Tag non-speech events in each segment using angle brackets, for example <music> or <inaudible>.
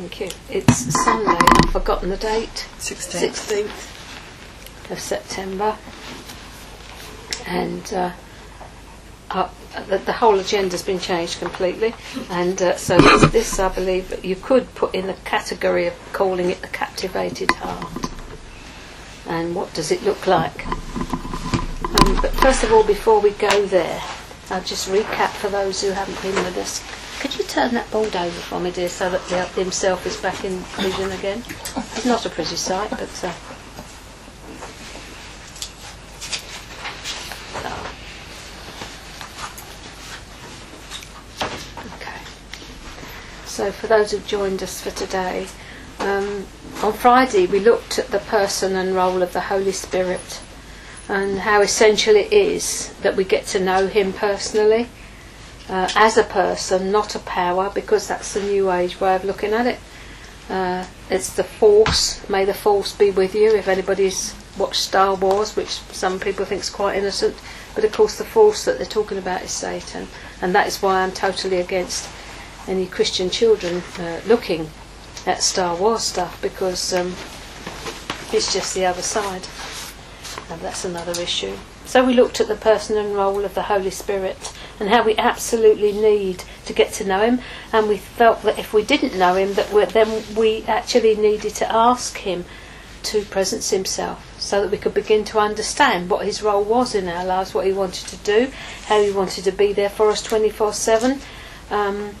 Thank you. It's Sunday. I've forgotten the date. 16th. 16th of September. And uh, uh, the, the whole agenda's been changed completely. And uh, so this, this, I believe, you could put in the category of calling it the captivated heart. And what does it look like? Um, but first of all, before we go there, I'll just recap for those who haven't been with us. Could you turn that board over for me, dear, so that the, himself is back in vision again? It's not a pretty sight, but. Uh. So, for those who've joined us for today, um, on Friday we looked at the person and role of the Holy Spirit and how essential it is that we get to know Him personally uh, as a person, not a power, because that's the New Age way of looking at it. Uh, it's the Force. May the Force be with you. If anybody's watched Star Wars, which some people think is quite innocent, but of course the Force that they're talking about is Satan, and that is why I'm totally against any Christian children uh, looking at Star Wars stuff because um, it's just the other side. And that's another issue. So we looked at the person and role of the Holy Spirit and how we absolutely need to get to know Him, and we felt that if we didn't know Him, that then we actually needed to ask Him to presence Himself, so that we could begin to understand what His role was in our lives, what He wanted to do, how He wanted to be there for us twenty four seven. Um,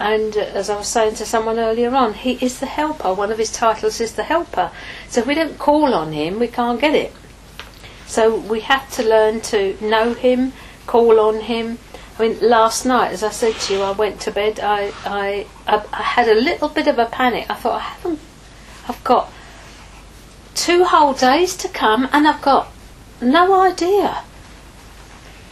and uh, as I was saying to someone earlier on, He is the helper. One of His titles is the helper. So if we don't call on Him, we can't get it. So we have to learn to know Him, call on Him. I mean, last night, as I said to you, I went to bed. I, I, I, I had a little bit of a panic. I thought, I haven't, I've got two whole days to come, and I've got no idea.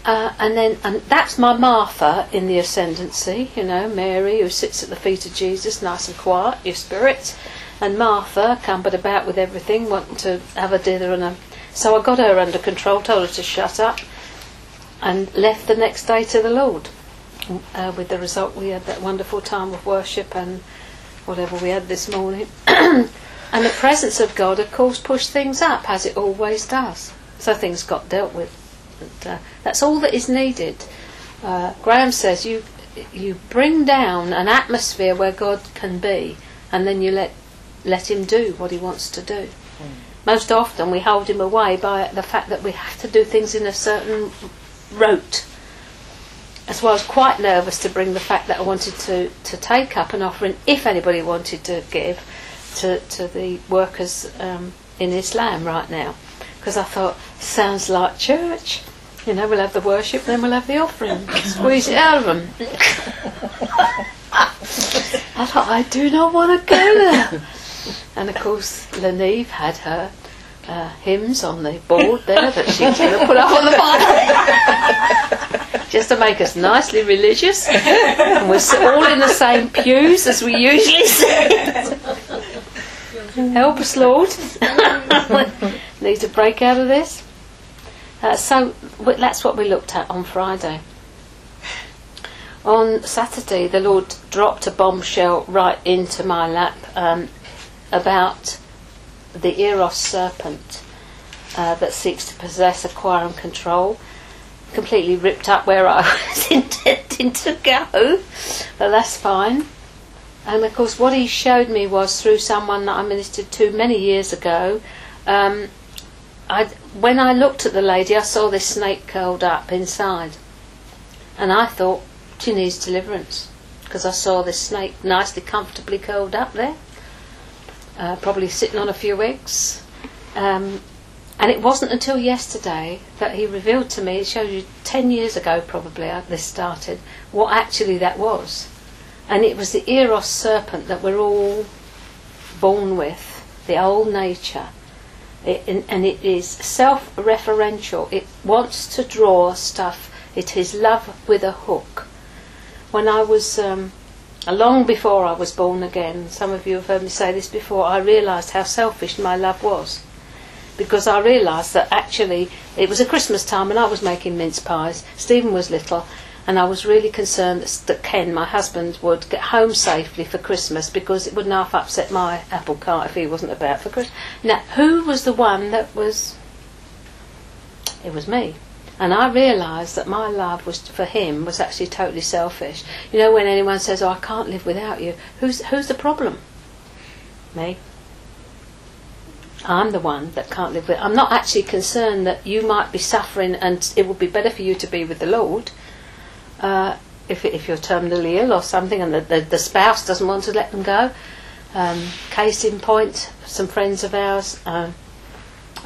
Uh, and then, and that's my Martha in the ascendancy, you know, Mary who sits at the feet of Jesus, nice and quiet, your spirit, and Martha cumbered about with everything, wanting to have a dinner and a so I got her under control, told her to shut up, and left the next day to the Lord. Uh, with the result, we had that wonderful time of worship and whatever we had this morning. <clears throat> and the presence of God, of course, pushed things up, as it always does. So things got dealt with. And, uh, that's all that is needed. Uh, Graham says you you bring down an atmosphere where God can be, and then you let let Him do what He wants to do. Mm most often we hold him away by the fact that we have to do things in a certain rote. As well, I was quite nervous to bring the fact that I wanted to, to take up an offering, if anybody wanted to give, to, to the workers um, in Islam right now. Because I thought, sounds like church. You know, we'll have the worship, then we'll have the offering. <laughs> Squeeze it out of them. <laughs> I thought, I do not want to go there. And of course, Leneve had her uh, hymns on the board there that she's going to put up on the Bible. <laughs> Just to make us nicely religious. And we're all in the same pews as we usually sit. Help us, Lord. <laughs> Need to break out of this. Uh, so that's what we looked at on Friday. On Saturday, the Lord dropped a bombshell right into my lap. Um, about the Eros serpent uh, that seeks to possess, acquire, and control. Completely ripped up where I <laughs> was intending to go, but that's fine. And of course, what he showed me was through someone that I ministered to many years ago. Um, I, when I looked at the lady, I saw this snake curled up inside, and I thought she needs deliverance because I saw this snake nicely, comfortably curled up there uh, probably sitting on a few wigs. Um, and it wasn't until yesterday that he revealed to me, it shows you 10 years ago probably uh, this started, what actually that was. And it was the Eros serpent that we're all born with, the old nature. It, and, and it is self referential, it wants to draw stuff, it is love with a hook. When I was um, long before I was born again, some of you have heard me say this before, I realised how selfish my love was. Because I realised that actually it was a Christmas time and I was making mince pies. Stephen was little, and I was really concerned that, Ken, my husband, would get home safely for Christmas because it wouldn't half upset my apple cart if he wasn't about for Christmas. Now, who was the one that was? It was me. And I realised that my love was for him was actually totally selfish. You know, when anyone says, "Oh, I can't live without you," who's who's the problem? Me. I'm the one that can't live with. I'm not actually concerned that you might be suffering, and it would be better for you to be with the Lord. Uh, if if you're terminally ill or something, and the, the, the spouse doesn't want to let them go. Um, case in point, some friends of ours. Um,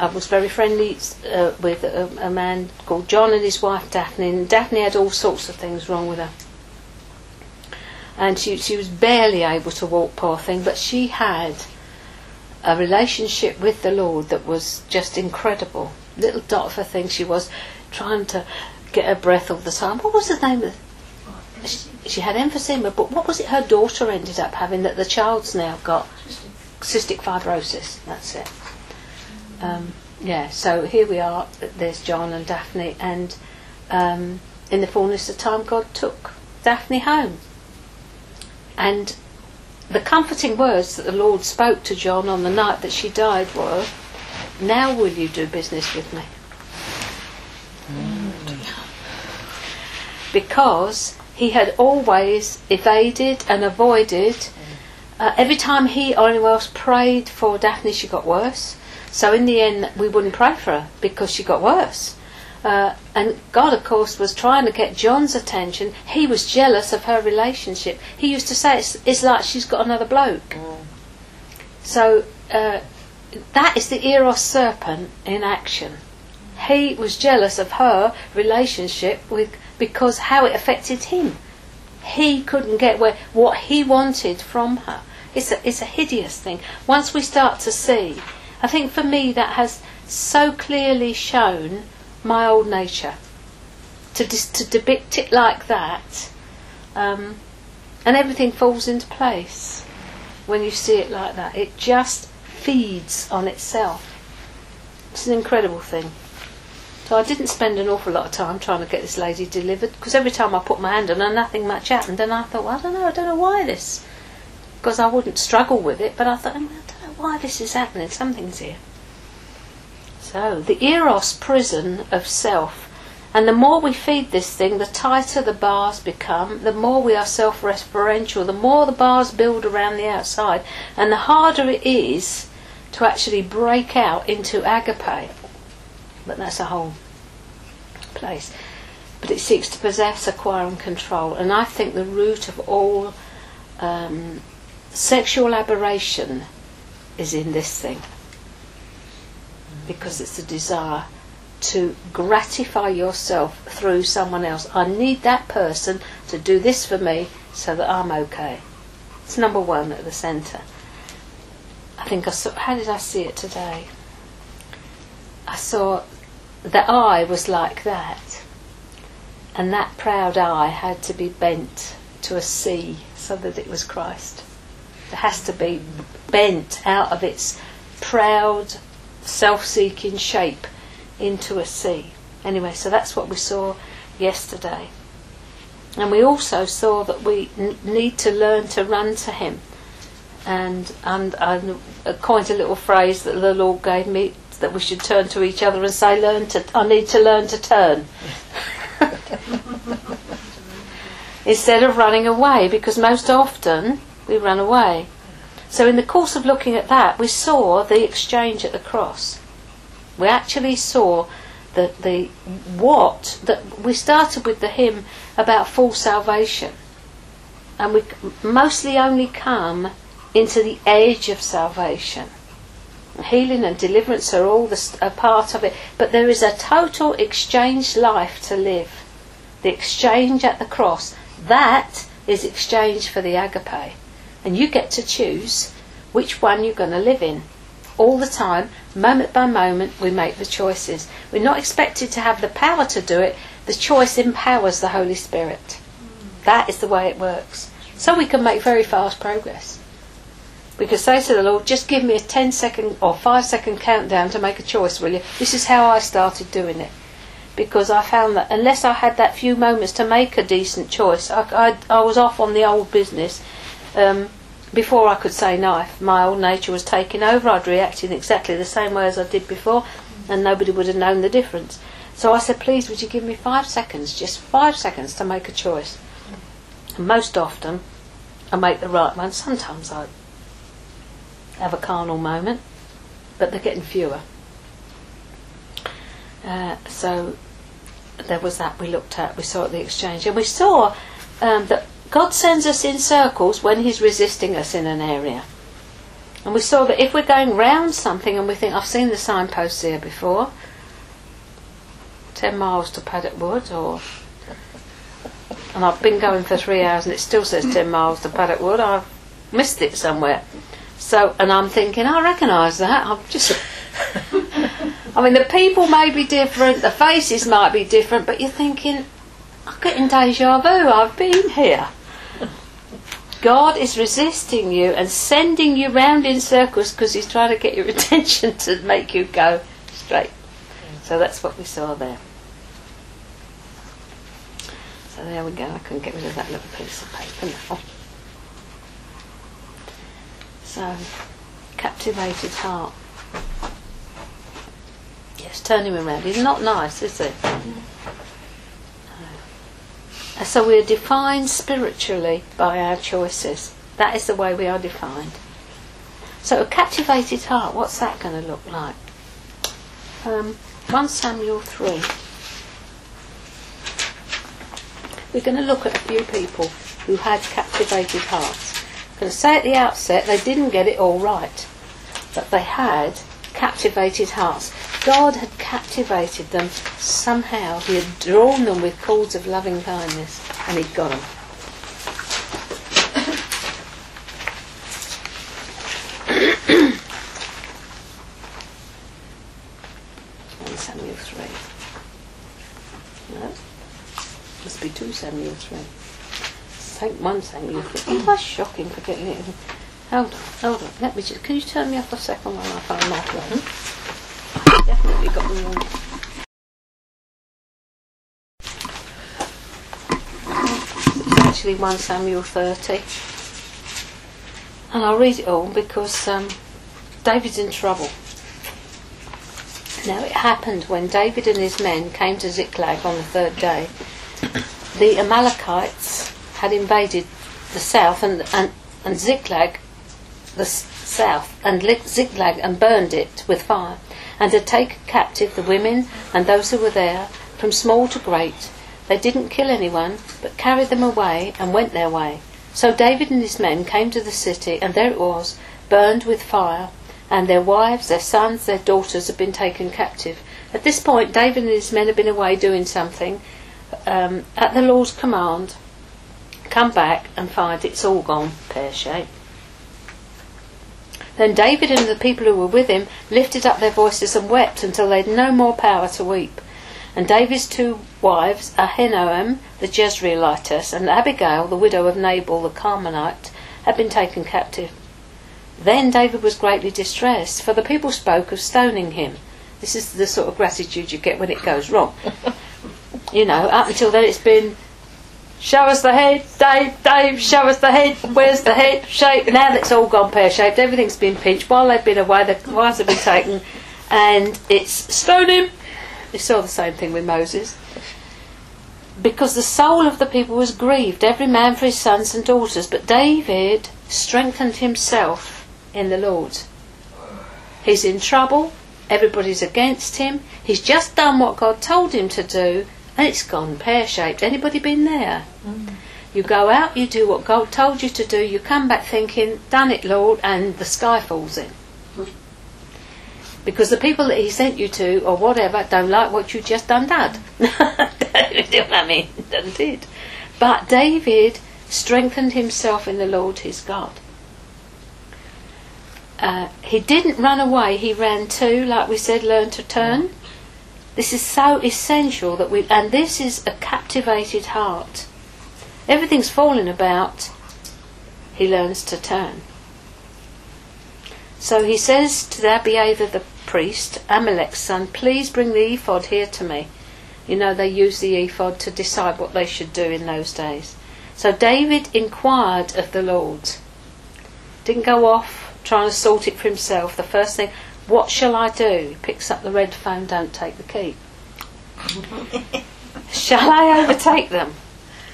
I was very friendly uh, with a, a, man called John and his wife Daphne, and Daphne had all sorts of things wrong with her. And she, she was barely able to walk, poor thing, but she had a relationship with the Lord that was just incredible. Little dot of a thing, she was trying to get her breath all the time. What was the name of she, she had emphysema, but what was it her daughter ended up having that the child's now got? Cystic fibrosis, that's it. Um, yeah, so here we are. There's John and Daphne, and um, in the fullness of time, God took Daphne home. And the comforting words that the Lord spoke to John on the night that she died were, Now will you do business with me? Because he had always evaded and avoided. Uh, every time he or anyone else prayed for Daphne, she got worse. So in the end, we wouldn't pray for her because she got worse. Uh, and God, of course, was trying to get John's attention. He was jealous of her relationship. He used to say it's, it's like she's got another bloke. Mm. So uh, that is the Eros serpent in action. He was jealous of her relationship with because how it affected him. He couldn't get where what he wanted from her. It's a, it's a hideous thing. Once we start to see I think for me that has so clearly shown my old nature. To, dis- to depict it like that, um, and everything falls into place when you see it like that. It just feeds on itself. It's an incredible thing. So I didn't spend an awful lot of time trying to get this lady delivered because every time I put my hand on her, nothing much happened. And I thought, well, I don't know, I don't know why this. Because I wouldn't struggle with it, but I thought, why this is happening. Something's here. So, the eros prison of self. And the more we feed this thing, the tighter the bars become, the more we are self referential, the more the bars build around the outside, and the harder it is to actually break out into agape. But that's a whole place. But it seeks to possess, acquire, and control. And I think the root of all um, sexual aberration is in this thing. Because it's a desire to gratify yourself through someone else. I need that person to do this for me so that I'm okay. It's number one at the centre. I think I saw, how did I see it today? I saw the eye was like that, and that proud eye had to be bent to a C so that it was Christ. There has to be bent out of its proud, self seeking shape into a sea. Anyway, so that's what we saw yesterday. And we also saw that we n- need to learn to run to Him. And, and I coined a little phrase that the Lord gave me that we should turn to each other and say, "Learn to. I need to learn to turn." <laughs> Instead of running away, because most often we run away. So, in the course of looking at that, we saw the exchange at the cross. We actually saw the, the what that we started with the hymn about full salvation, and we mostly only come into the edge of salvation. Healing and deliverance are all the, a part of it, but there is a total exchange life to live. The exchange at the cross, that is exchange for the agape and you get to choose which one you're going to live in. All the time, moment by moment, we make the choices. We're not expected to have the power to do it, the choice empowers the Holy Spirit. That is the way it works. So we can make very fast progress. We could say to the Lord, just give me a 10 second or 5 second countdown to make a choice, will you? This is how I started doing it. because I found that unless I had that few moments to make a decent choice, I, I, I was off on the old business. Um, before I could say knife, my old nature was taking over. I'd react in exactly the same way as I did before, and nobody would have known the difference. So I said, please, would you give me five seconds, just five seconds to make a choice? And most often, I make the right one. Sometimes I have a carnal moment, but they're getting fewer. Uh, so there was that we looked at, we saw at the exchange, and we saw um, that God sends us in circles when He's resisting us in an area. And we saw that if we're going round something and we think, I've seen the signposts here before, 10 miles to Paddock Wood, or and I've been going for three hours and it still says 10 miles to Paddock Wood, I've missed it somewhere. So, and I'm thinking, I recognise that. I'm just. <laughs> I mean, the people may be different, the faces might be different, but you're thinking, I'm getting deja vu, I've been here. God is resisting you and sending you round in circles because He's trying to get your <laughs> attention to make you go straight. So that's what we saw there. So there we go. I couldn't get rid of that little piece of paper now. So, captivated heart. Yes, turn him around. He's not nice, is he? So we are defined spiritually by our choices. That is the way we are defined. So a captivated heart, what's that going to look like? Um, 1 Samuel 3. We're going to look at a few people who had captivated hearts I'm going to say at the outset they didn't get it all right, but they had captivated hearts. God had captivated them somehow. He had drawn them with cords of loving kindness, and He'd got them. <coughs> Samuel 3. No, must be 2 Samuel 3 take one thing. You think, that's shocking for getting it. Hold on, hold on. Let me just. Can you turn me off a second while I find my phone? Definitely got the. It's actually 1 Samuel 30. And I'll read it all because um, David's in trouble. Now it happened when David and his men came to Ziklag on the third day. The Amalekites had invaded the south and, and, and Ziklag, the south, and Ziklag and burned it with fire, and had taken captive the women and those who were there, from small to great. They didn't kill anyone, but carried them away and went their way. So David and his men came to the city, and there it was, burned with fire, and their wives, their sons, their daughters had been taken captive. At this point, David and his men had been away doing something um, at the Lord's command come back and find it's all gone pear shaped. Then David and the people who were with him lifted up their voices and wept until they had no more power to weep. And David's two wives, Ahinoam the Jezreelitess and Abigail the widow of Nabal the Carmelite, had been taken captive. Then David was greatly distressed, for the people spoke of stoning him. This is the sort of gratitude you get when it goes wrong. <laughs> you know, up until then it's been Show us the head, Dave, Dave, show us the head, where's the head, shape. Now that's all gone pear shaped, everything's been pinched. While they've been away, the wives have been taken, and it's stone him. You saw the same thing with Moses. Because the soul of the people was grieved, every man for his sons and daughters, but David strengthened himself in the Lord. He's in trouble, everybody's against him, he's just done what God told him to do, and it's gone pear shaped. Anybody been there? Mm. You go out, you do what God told you to do, you come back thinking, done it, Lord, and the sky falls in. Because the people that He sent you to, or whatever, don't like what you just done done. <laughs> you know I mean? did. But David strengthened himself in the Lord his God. Uh, he didn't run away, he ran to, like we said, learn to turn. This is so essential that we, and this is a captivated heart. Everything's falling about, he learns to turn. So he says to the Abiathar the priest, Ahimelech's son, please bring the ephod here to me. You know, they used the ephod to decide what they should do in those days. So David inquired of the Lord. Didn't go off trying to sort it for himself. The first thing, what shall I do? He picks up the red phone, don't take the key. <laughs> shall I overtake them?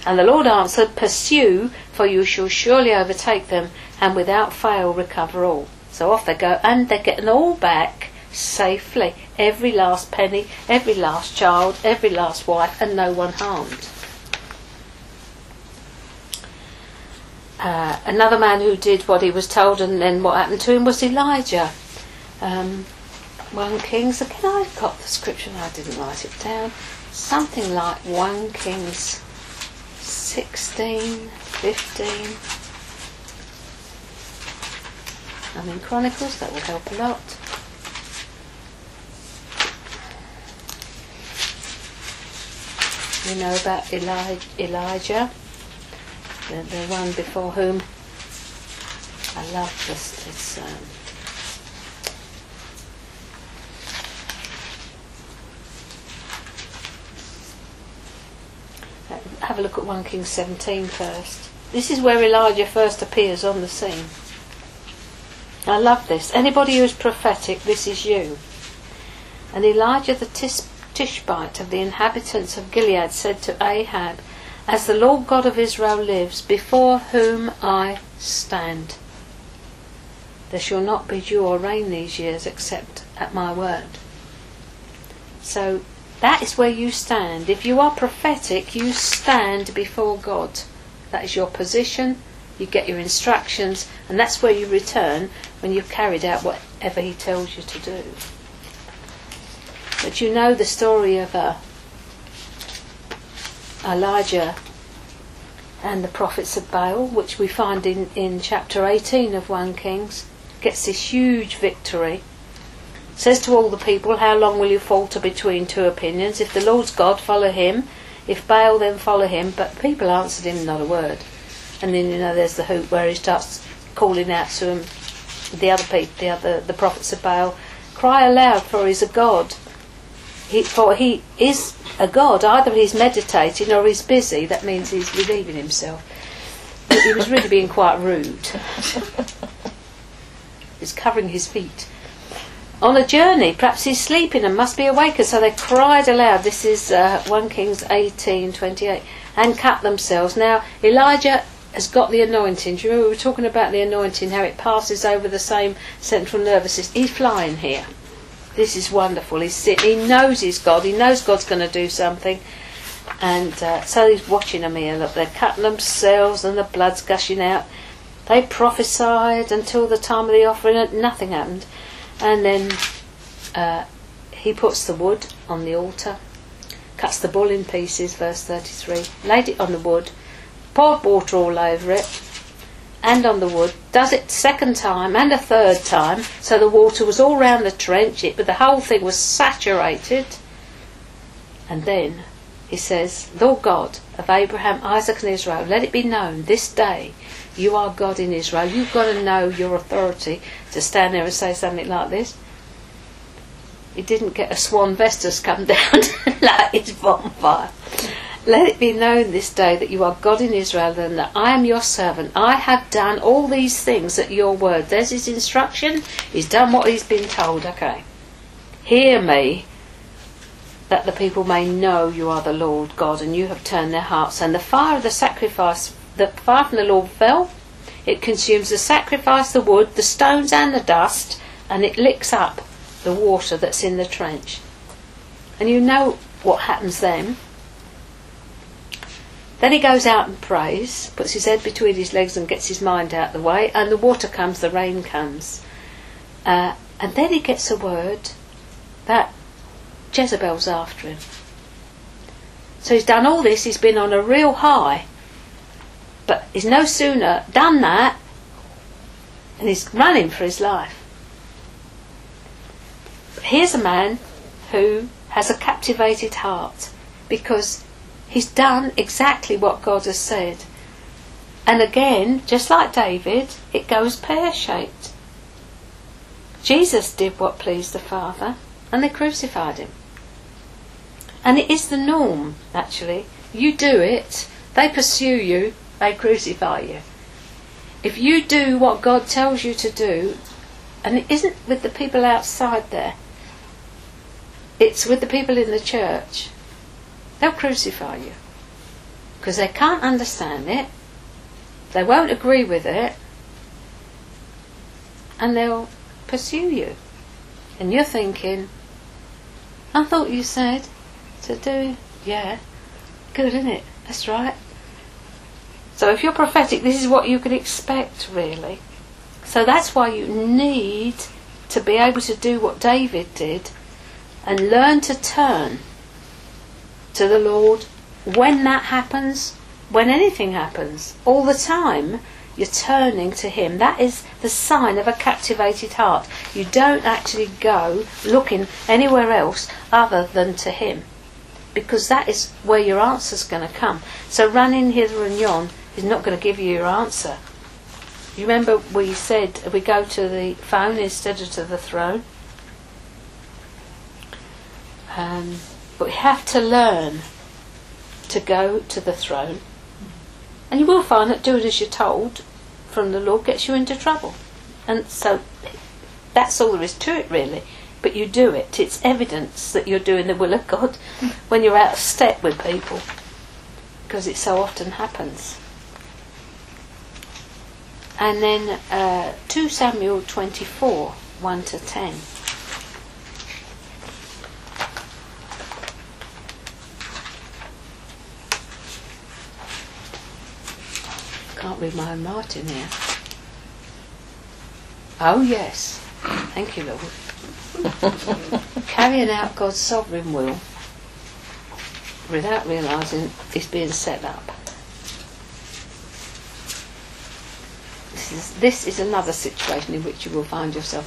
And the Lord answered, Pursue, for you shall surely overtake them, and without fail recover all. So off they go, and they're getting all back safely. Every last penny, every last child, every last wife, and no one harmed. Uh, another man who did what he was told and then what happened to him was Elijah. Um, 1 Kings, again I've got the scripture, I didn't write it down. Something like 1 Kings 16, 15. I'm in Chronicles, that will help a lot. We know about Eli- Elijah, the, the one before whom I love this. this um, have a look at 1 Kings 17 first. This is where Elijah first appears on the scene. I love this. Anybody who is prophetic, this is you. And Elijah the Tis- Tishbite of the inhabitants of Gilead said to Ahab, As the Lord God of Israel lives, before whom I stand, there shall not be dew or rain these years except at my word. So that is where you stand. If you are prophetic, you stand before God. That is your position. You get your instructions, and that's where you return when you've carried out whatever He tells you to do. But you know the story of uh, Elijah and the prophets of Baal, which we find in, in chapter 18 of 1 Kings. Gets this huge victory says to all the people, How long will you falter between two opinions? If the Lord's God, follow him. If Baal, then follow him. But people answered him not a word. And then you know there's the hoop where he starts calling out to him, the other people, the other the prophets of Baal, cry aloud, for he's a god. He, for he is a god. Either he's meditating or he's busy. That means he's relieving himself. But he was really being quite rude. <laughs> he's covering his feet on a journey. Perhaps he's sleeping and must be awake. And so they cried aloud. This is uh, 1 Kings 18 28. And cut themselves. Now, Elijah has got the anointing. Do you remember we were talking about the anointing, how it passes over the same central nervous system? He's flying here. This is wonderful. He's he knows he's God. He knows God's going to do something. And uh, so he's watching them here. Look, they're cutting themselves and the blood's gushing out. They prophesied until the time of the offering and nothing happened. And then uh, he puts the wood on the altar, cuts the bull in pieces, verse 33, laid it on the wood, poured water all over it, and on the wood, does it second time and a third time, so the water was all round the trench, it, but the whole thing was saturated. And then he says, Lord God of Abraham, Isaac, and Israel, let it be known this day you are God in Israel. You've got to know your authority to stand there and say something like this. He didn't get a Swan Vestas come <laughs> down like his bonfire. Let it be known this day that you are God in Israel and that I am your servant. I have done all these things at your word. There's his instruction. He's done what he's been told. Okay. Hear me that the people may know you are the Lord God and you have turned their hearts. And the fire of the sacrifice the fire from the Lord fell. It consumes the sacrifice, the wood, the stones, and the dust, and it licks up the water that's in the trench. And you know what happens then. Then he goes out and prays, puts his head between his legs and gets his mind out of the way, and the water comes, the rain comes. Uh, and then he gets a word that Jezebel's after him. So he's done all this, he's been on a real high, but he's no sooner done that and he's running for his life. But here's a man who has a captivated heart because he's done exactly what God has said. And again, just like David, it goes pear shaped. Jesus did what pleased the Father, and they crucified him. And it is the norm, actually. You do it, they pursue you, they crucify you. If you do what God tells you to do, and it isn't with the people outside there, it's with the people in the church, they'll crucify you. Because they can't understand it, they won't agree with it, and they'll pursue you. And you're thinking, I thought you said to do, yeah, good, isn't it? That's right. So if you're prophetic, this is what you can expect, really. So that's why you need to be able to do what David did and learn to turn to the Lord when that happens, when anything happens, all the time. You're turning to Him. That is the sign of a captivated heart. You don't actually go looking anywhere else other than to Him. Because that is where your answer's going to come. So running hither and yon is not going to give you your answer. You remember we said we go to the phone instead of to the throne? Um, but we have to learn to go to the throne. And you will find that doing as you're told from the Lord gets you into trouble. And so that's all there is to it, really. But you do it. It's evidence that you're doing the will of God when you're out of step with people. Because it so often happens. And then uh, 2 Samuel 24 1 to 10. Can't read my own writing here. Oh, yes. Thank you, Lord. <laughs> Carrying out God's sovereign will without realising it's being set up. This is, this is another situation in which you will find yourself.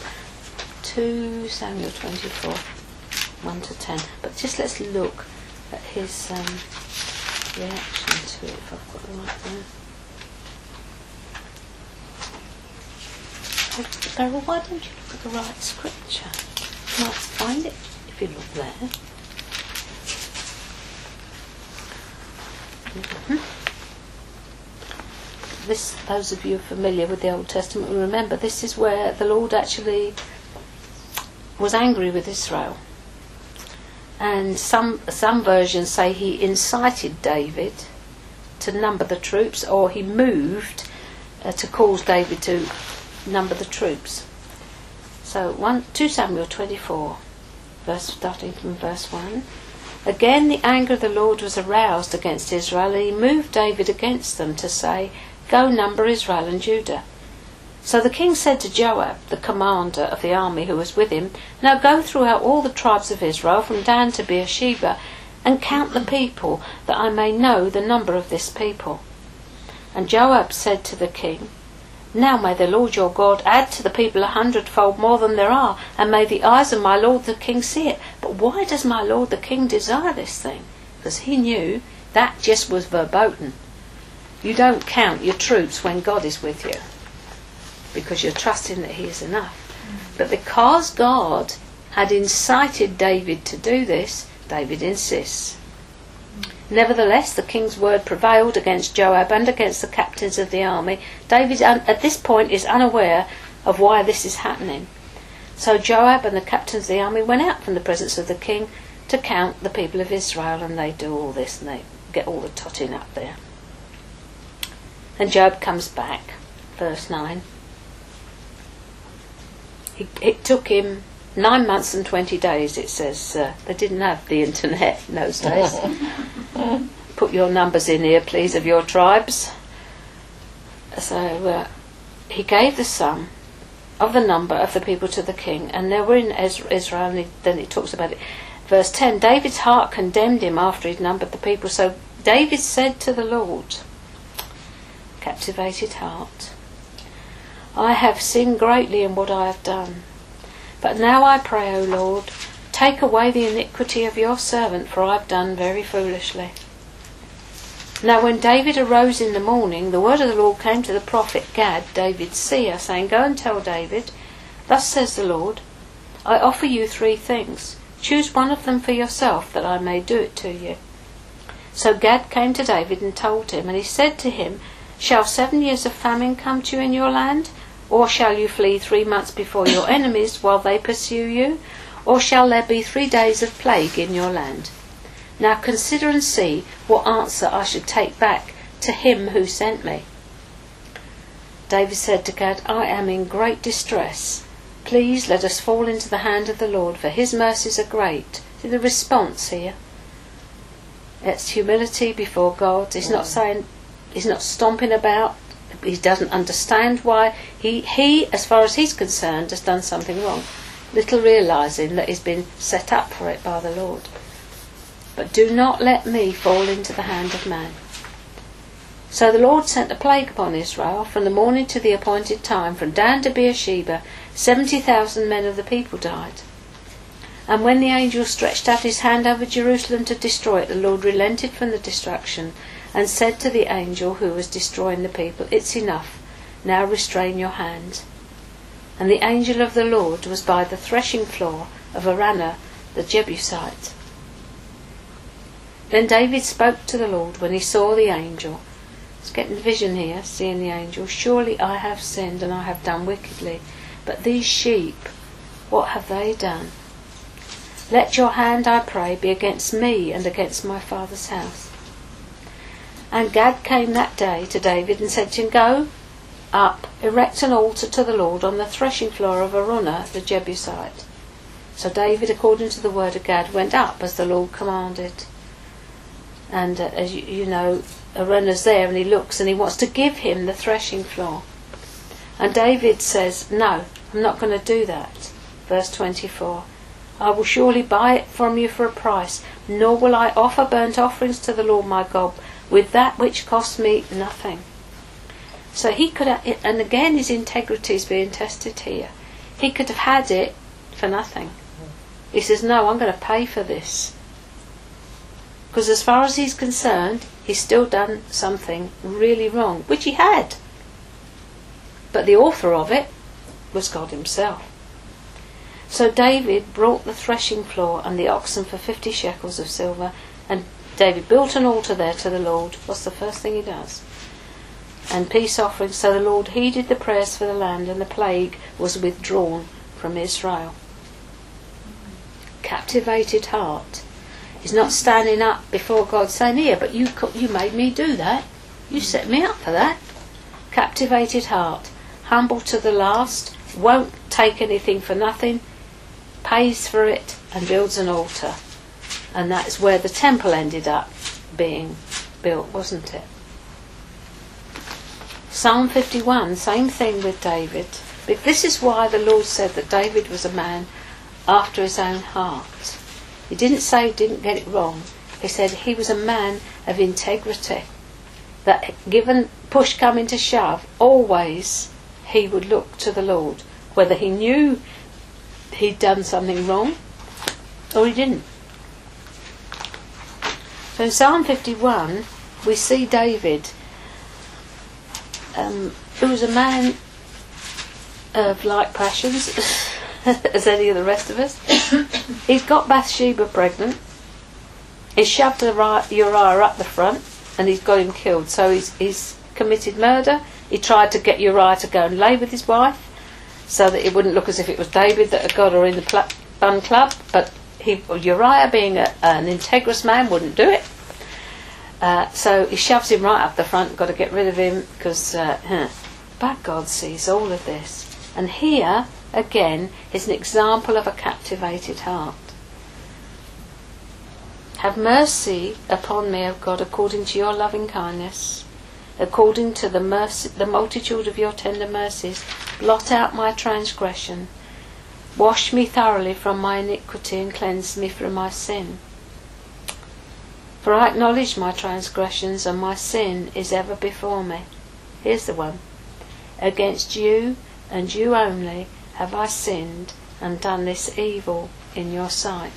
2 Samuel 24, 1 to 10. But just let's look at his um, reaction to it, if I've got the right there. Beryl, why don't you look at the right scripture? You might find it if you look there. Mm-hmm. This, those of you familiar with the Old Testament will remember this is where the Lord actually was angry with Israel. And some some versions say he incited David to number the troops, or he moved uh, to cause David to number the troops. So one, 2 Samuel 24, verse starting from verse 1. Again the anger of the Lord was aroused against Israel, and he moved David against them to say, Go number Israel and Judah. So the king said to Joab, the commander of the army who was with him, Now go throughout all the tribes of Israel, from Dan to Beersheba, and count the people, that I may know the number of this people. And Joab said to the king, now may the Lord your God add to the people a hundredfold more than there are, and may the eyes of my Lord the King see it. But why does my Lord the King desire this thing? Because he knew that just was verboten. You don't count your troops when God is with you, because you're trusting that He is enough. But because God had incited David to do this, David insists. Nevertheless, the king's word prevailed against Joab and against the captains of the army. David, at this point, is unaware of why this is happening. So Joab and the captains of the army went out from the presence of the king to count the people of Israel, and they do all this and they get all the totting up there. And Joab comes back, verse 9. it took him nine months and 20 days, it says. Uh, they didn't have the internet in those days. <laughs> Put your numbers in here, please, of your tribes. So uh, he gave the sum of the number of the people to the king, and they were in Israel, and he, then he talks about it. Verse 10 David's heart condemned him after he'd numbered the people. So David said to the Lord, captivated heart, I have sinned greatly in what I have done. But now I pray, O Lord, take away the iniquity of your servant, for I have done very foolishly. Now, when David arose in the morning, the word of the Lord came to the prophet Gad, David's seer, saying, Go and tell David, Thus says the Lord, I offer you three things. Choose one of them for yourself, that I may do it to you. So Gad came to David and told him, and he said to him, Shall seven years of famine come to you in your land? Or shall you flee three months before your <coughs> enemies while they pursue you? Or shall there be three days of plague in your land? Now consider and see what answer I should take back to him who sent me. David said to Gad, I am in great distress. Please let us fall into the hand of the Lord, for his mercies are great. See the response here. It's humility before God. He's not mm. saying, he's not stomping about. He doesn't understand why. He, he, as far as he's concerned, has done something wrong. Little realizing that he's been set up for it by the Lord. But do not let me fall into the hand of man. So the Lord sent a plague upon Israel from the morning to the appointed time, from Dan to Beersheba, seventy thousand men of the people died. And when the angel stretched out his hand over Jerusalem to destroy it, the Lord relented from the destruction and said to the angel who was destroying the people, It's enough, now restrain your hand. And the angel of the Lord was by the threshing floor of Araunah the Jebusite. Then David spoke to the Lord when he saw the angel He's getting vision here, seeing the angel. Surely I have sinned and I have done wickedly. But these sheep, what have they done? Let your hand, I pray, be against me and against my father's house. And Gad came that day to David and said to him, Go up, erect an altar to the Lord on the threshing floor of Araunah the Jebusite. So David, according to the word of Gad, went up as the Lord commanded. And uh, as you, you know, Araunah's there and he looks and he wants to give him the threshing floor. And David says, No, I'm not going to do that. Verse 24 I will surely buy it from you for a price, nor will I offer burnt offerings to the Lord my God with that which cost me nothing. So he could, have, and again his integrity is being tested here. He could have had it for nothing. He says, No, I'm going to pay for this. Because as far as he's concerned, he's still done something really wrong, which he had. But the author of it was God Himself. So David brought the threshing floor and the oxen for fifty shekels of silver, and David built an altar there to the Lord. What's the first thing he does? And peace offerings. So the Lord heeded the prayers for the land, and the plague was withdrawn from Israel. Captivated heart He's not standing up before God saying, Here, but you, you made me do that. You set me up for that. Captivated heart, humble to the last, won't take anything for nothing, pays for it, and builds an altar. And that's where the temple ended up being built, wasn't it? Psalm 51, same thing with David. But This is why the Lord said that David was a man after his own heart. He didn't say he didn't get it wrong. He said he was a man of integrity. That given push coming to shove, always he would look to the Lord, whether he knew he'd done something wrong or he didn't. So in Psalm 51, we see David, um, who was a man of like passions. <laughs> as any of the rest of us. He's got Bathsheba pregnant. He's shoved Uriah up the front and he's got him killed. So he's, he's committed murder. He tried to get Uriah to go and lay with his wife so that it wouldn't look as if it was David that had got her in the pl- fun club. But he, Uriah, being a, an integrous man, wouldn't do it. Uh, so he shoves him right up the front, got to get rid of him because, uh, huh. but God sees all of this. And here, again, is an example of a captivated heart. Have mercy upon me, O God, according to your loving kindness, according to the, mercy, the multitude of your tender mercies. Blot out my transgression. Wash me thoroughly from my iniquity and cleanse me from my sin. For I acknowledge my transgressions, and my sin is ever before me. Here's the one. Against you and you only have I sinned and done this evil in your sight.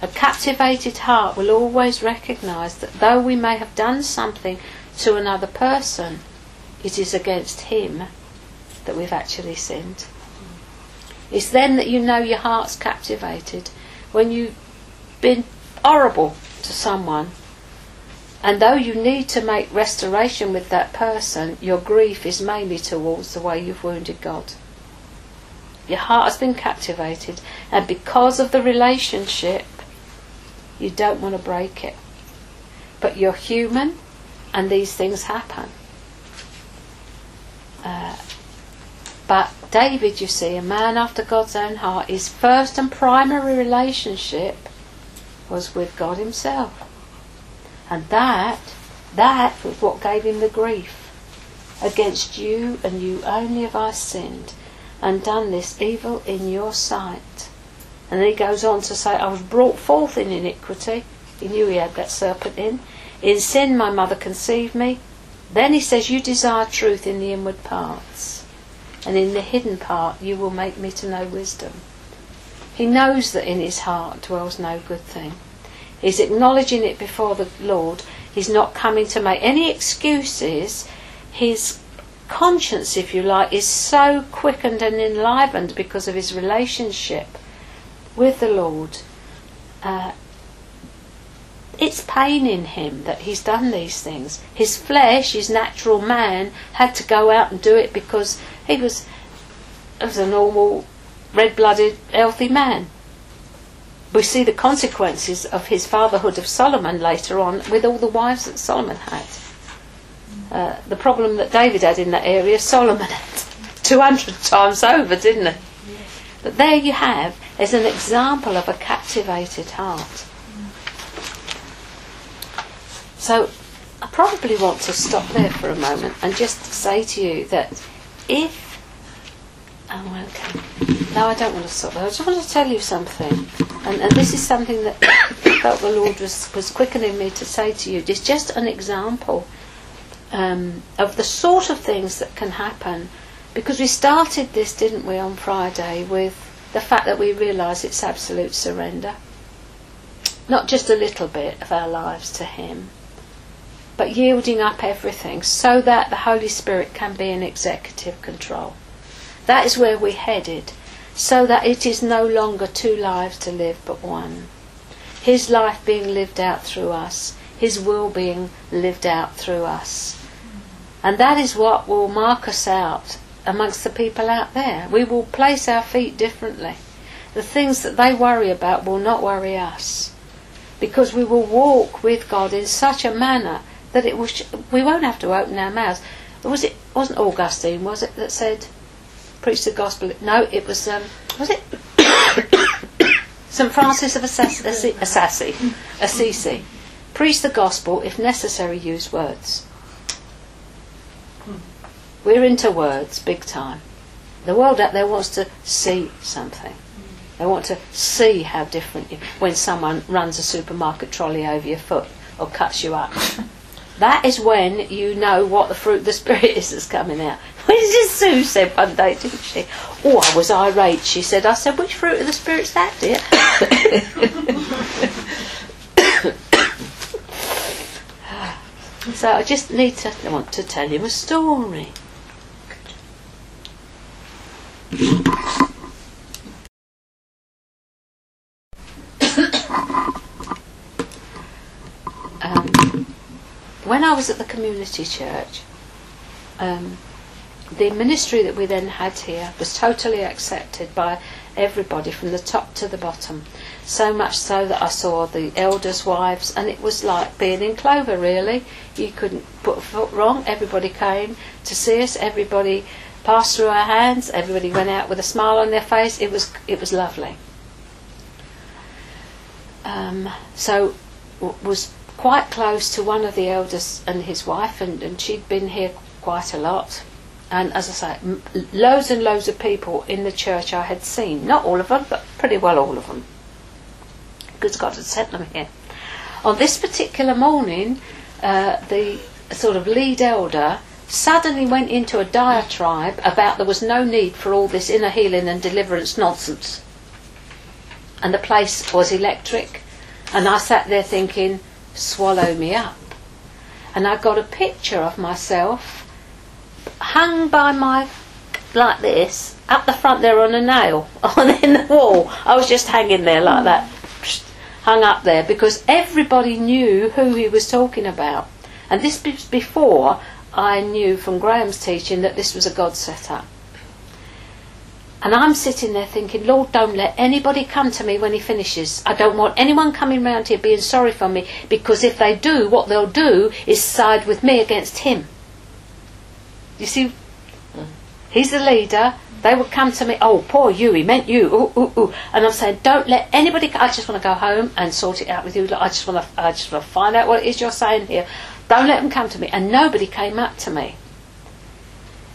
A captivated heart will always recognize that though we may have done something to another person, it is against him that we've actually sinned. It's then that you know your heart's captivated when you've been horrible to someone, and though you need to make restoration with that person, your grief is mainly towards the way you've wounded God. Your heart has been captivated, and because of the relationship, you don't want to break it. But you're human, and these things happen. Uh, but David, you see, a man after God's own heart, his first and primary relationship was with God Himself. And that, that was what gave him the grief. Against you and you only have I sinned and done this evil in your sight. And then he goes on to say, I was brought forth in iniquity. He knew he had that serpent in. In sin my mother conceived me. Then he says, You desire truth in the inward parts, and in the hidden part you will make me to know wisdom. He knows that in his heart dwells no good thing. He's acknowledging it before the Lord. He's not coming to make any excuses. His conscience, if you like, is so quickened and enlivened because of his relationship with the Lord. Uh, it's pain in him that he's done these things. His flesh, his natural man, had to go out and do it because he was, was a normal, red blooded, healthy man. We see the consequences of his fatherhood of Solomon later on with all the wives that Solomon had. Uh, the problem that David had in that area, Solomon had <laughs> 200 times over, didn't he? But there you have, as an example of a captivated heart. So I probably want to stop there for a moment and just say to you that if Oh, okay. No, I don't want to stop there. I just want to tell you something. And, and this is something that <coughs> felt the Lord was, was quickening me to say to you. It's just an example um, of the sort of things that can happen. Because we started this, didn't we, on Friday with the fact that we realise it's absolute surrender. Not just a little bit of our lives to Him, but yielding up everything so that the Holy Spirit can be in executive control. That is where we're headed, so that it is no longer two lives to live but one. His life being lived out through us, His will being lived out through us. And that is what will mark us out amongst the people out there. We will place our feet differently. The things that they worry about will not worry us. Because we will walk with God in such a manner that it sh- we won't have to open our mouths. Was it wasn't Augustine, was it, that said preach the gospel. No, it was um, was it <coughs> St Francis of Assisi, Assisi, Assisi. Preach the gospel, if necessary, use words. We're into words big time. The world out there wants to see something. They want to see how different you. When someone runs a supermarket trolley over your foot or cuts you up, that is when you know what the fruit of the spirit is that's coming out. <laughs> When did Sue said one day, didn't she? Oh, I was irate. She said, I said, which fruit of the spirit's that, dear? <coughs> so I just need to I want to tell him a story. When I was at the community church, um, the ministry that we then had here was totally accepted by everybody from the top to the bottom. So much so that I saw the elders' wives, and it was like being in clover, really. You couldn't put a foot wrong. Everybody came to see us. Everybody passed through our hands. Everybody went out with a smile on their face. It was it was lovely. Um, so was quite close to one of the elders and his wife, and, and she'd been here quite a lot and as I say, m- loads and loads of people in the church I had seen. Not all of them, but pretty well all of them. Because God had sent them here. On this particular morning, uh, the sort of lead elder suddenly went into a diatribe about there was no need for all this inner healing and deliverance nonsense. And the place was electric. And I sat there thinking, swallow me up. And I got a picture of myself hung by my like this up the front there on a nail <laughs> on in the wall. I was just hanging there like that. hung up there because everybody knew who he was talking about. And this was before I knew from Graham's teaching that this was a God setup. And I'm sitting there thinking, Lord, don't let anybody come to me when he finishes. I don't want anyone coming round here being sorry for me because if they do, what they'll do is side with me against him. You see, he's the leader. They would come to me, oh, poor you, he meant you, ooh, ooh, ooh. And I'm saying, don't let anybody, I just want to go home and sort it out with you. I just want to, I just want to find out what it is you're saying here. Don't let them come to me. And nobody came up to me.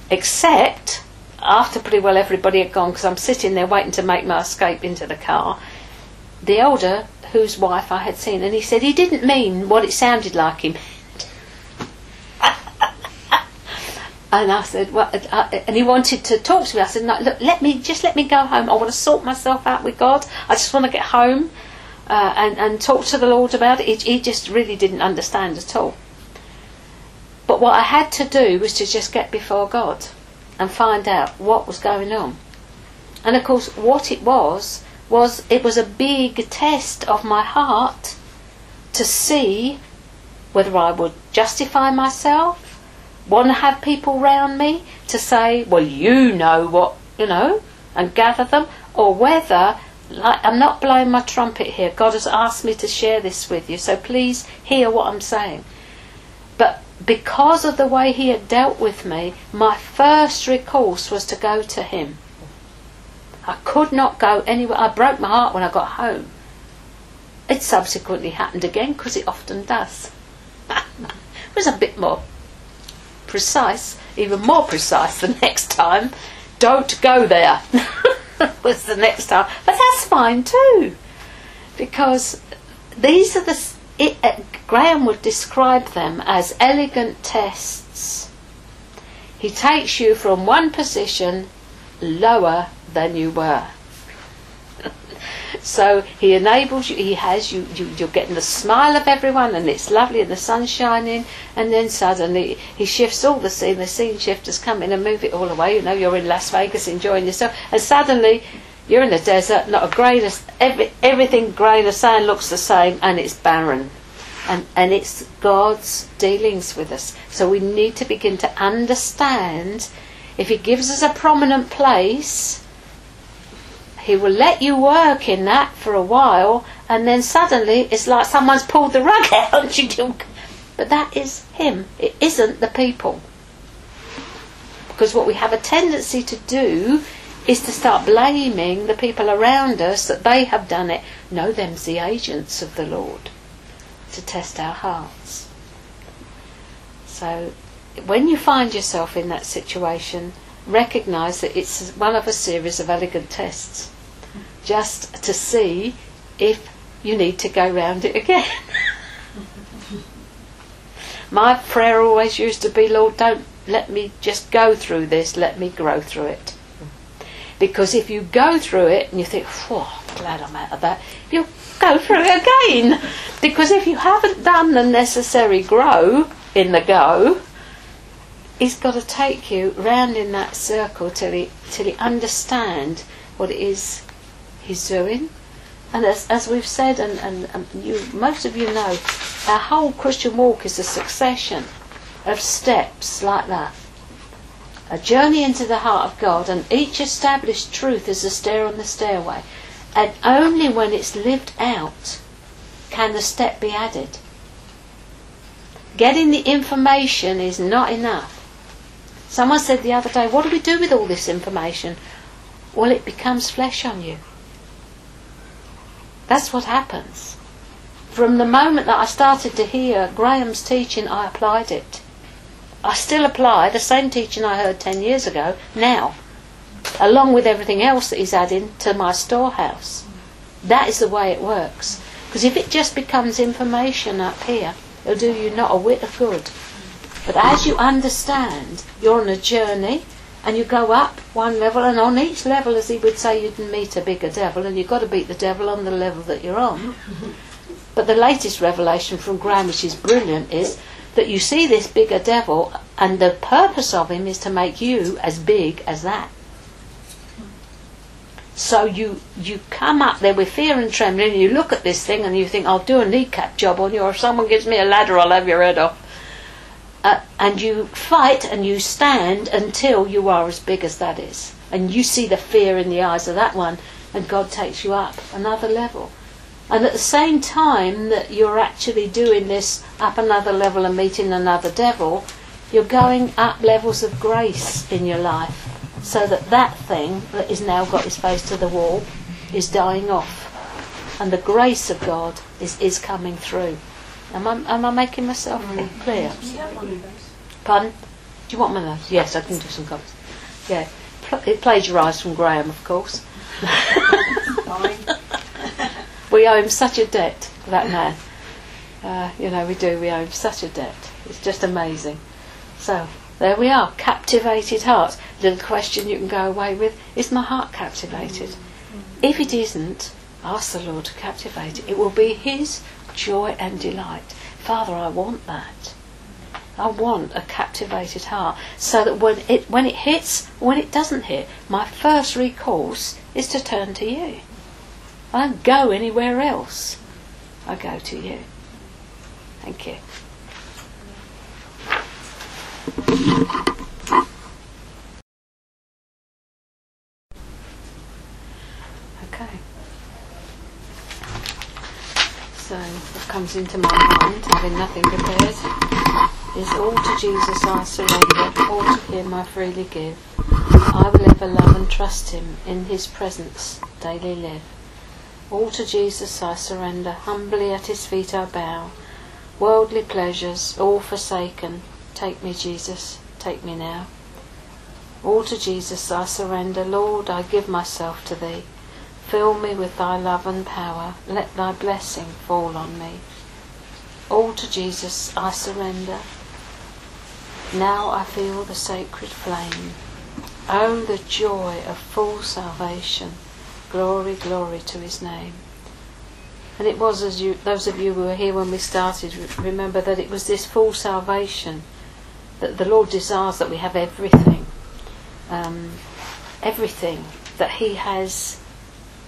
Except after pretty well everybody had gone, because I'm sitting there waiting to make my escape into the car, the elder whose wife I had seen, and he said he didn't mean what it sounded like him. and I said, well, uh, and he wanted to talk to me. I said, no, look, let me just let me go home. I want to sort myself out with God. I just want to get home uh, and and talk to the Lord about it. He, he just really didn't understand at all. But what I had to do was to just get before God and find out what was going on. And of course, what it was was it was a big test of my heart to see whether I would justify myself, want to have people round me to say, well, you know what, you know, and gather them, or whether, like, I'm not blowing my trumpet here, God has asked me to share this with you, so please hear what I'm saying. Because of the way he had dealt with me, my first recourse was to go to him. I could not go anywhere. I broke my heart when I got home. It subsequently happened again because it often does. <laughs> it was a bit more precise, even more precise the next time. Don't go there <laughs> was the next time. But that's fine too. Because these are the it, uh, Graham would describe them as elegant tests. He takes you from one position lower than you were. <laughs> so he enables you, he has you, you, you're getting the smile of everyone and it's lovely and the sun's shining and then suddenly he shifts all the scene, the scene shifters come in and move it all away. You know, you're in Las Vegas enjoying yourself and suddenly you're in the desert, not a grain of, every, everything grain of sand looks the same and it's barren. And, and it's God's dealings with us. So we need to begin to understand if He gives us a prominent place, He will let you work in that for a while, and then suddenly it's like someone's pulled the rug <laughs> out. You do, but that is Him. It isn't the people. Because what we have a tendency to do is to start blaming the people around us that they have done it. No, them's the agents of the Lord to test our hearts. So, when you find yourself in that situation, recognize that it's one of a series of elegant tests, just to see if you need to go round it again. <laughs> My prayer always used to be, Lord, don't let me just go through this, let me grow through it. Because if you go through it and you think, oh, glad I'm out of that, you'll go through it again. Because if you haven't done the necessary grow in the go, he's got to take you round in that circle till he till he understand what it is he's doing. And as, as we've said, and, and, and you, most of you know, our whole Christian walk is a succession of steps like that a journey into the heart of God, and each established truth is a stair on the stairway. And only when it's lived out can the step be added. Getting the information is not enough. Someone said the other day, What do we do with all this information? Well, it becomes flesh on you. That's what happens. From the moment that I started to hear Graham's teaching, I applied it. I still apply the same teaching I heard 10 years ago now, along with everything else that he's adding to my storehouse. That is the way it works. Because if it just becomes information up here, it'll do you not a whit of good. But as you understand, you're on a journey and you go up one level, and on each level, as he would say, you'd meet a bigger devil, and you've got to beat the devil on the level that you're on. But the latest revelation from Graham, which is brilliant, is that you see this bigger devil, and the purpose of him is to make you as big as that. So you you come up there with fear and trembling, and you look at this thing and you think, I'll do a kneecap job on you, or if someone gives me a ladder, I'll have your head off. Uh, and you fight and you stand until you are as big as that is. And you see the fear in the eyes of that one, and God takes you up another level. And at the same time that you're actually doing this up another level and meeting another devil, you're going up levels of grace in your life so that that thing that is now got its face to the wall is dying off. And the grace of God is, is coming through. Am I, am I making myself clear? Pardon? Do you want one of those? Yes, I can do some colours. Yeah. It plagiarised from Graham, of course. <laughs> we owe him such a debt, that man. Uh, you know, we do. We owe him such a debt. It's just amazing. So, there we are, captivated hearts. Little question you can go away with is my heart captivated? If it isn't, ask the Lord to captivate it. It will be His joy and delight. Father, I want that. I want a captivated heart so that when it when it hits, when it doesn't hit, my first recourse is to turn to you. I don't go anywhere else. I go to you. Thank you. Okay. So, what comes into my mind, having nothing prepared, is all to Jesus I surrender, all to Him I freely give. I will ever love and trust Him, in His presence daily live. All to Jesus I surrender, humbly at His feet I bow. Worldly pleasures, all forsaken, take me, Jesus, take me now. All to Jesus I surrender, Lord, I give myself to Thee. Fill me with Thy love and power, let Thy blessing fall on me. All to Jesus I surrender. Now I feel the sacred flame. Oh, the joy of full salvation. Glory, glory to His name. And it was as you, those of you who were here when we started, remember that it was this full salvation that the Lord desires that we have everything. Um, everything that He has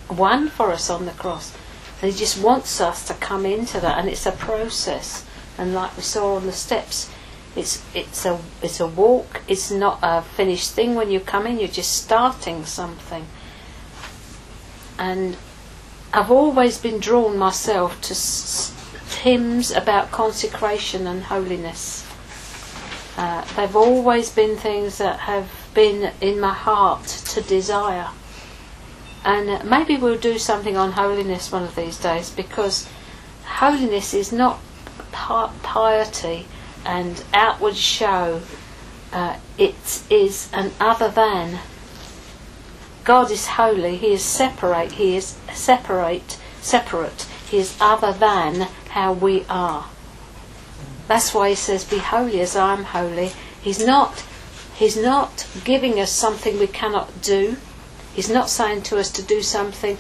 won for us on the cross. And He just wants us to come into that, and it's a process. And like we saw on the steps, it's it's a it's a walk. It's not a finished thing when you come in. You're just starting something. And I've always been drawn myself to s- hymns about consecration and holiness. Uh, they've always been things that have been in my heart to desire. And maybe we'll do something on holiness one of these days because holiness is not piety and outward show. Uh, it is an other than. God is holy. He is separate. He is separate. Separate. He is other than how we are. That's why he says, "Be holy as I am holy." He's not. He's not giving us something we cannot do. He's not saying to us to do something.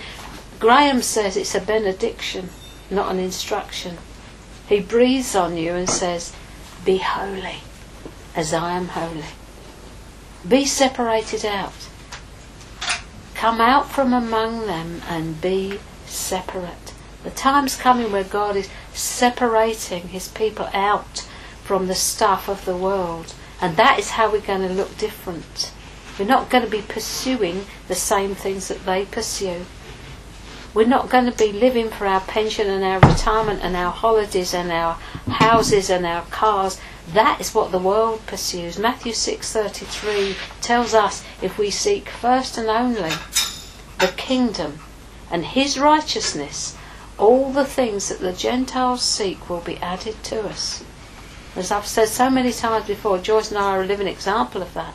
Graham says it's a benediction, not an instruction. He breathes on you and says, Be holy as I am holy. Be separated out. Come out from among them and be separate. The time's coming where God is separating his people out from the stuff of the world. And that is how we're going to look different. We're not going to be pursuing the same things that they pursue. We're not going to be living for our pension and our retirement and our holidays and our houses and our cars. That is what the world pursues. Matthew 6:33 tells us if we seek first and only the kingdom and his righteousness, all the things that the Gentiles seek will be added to us. As I've said so many times before, Joyce and I are a living example of that.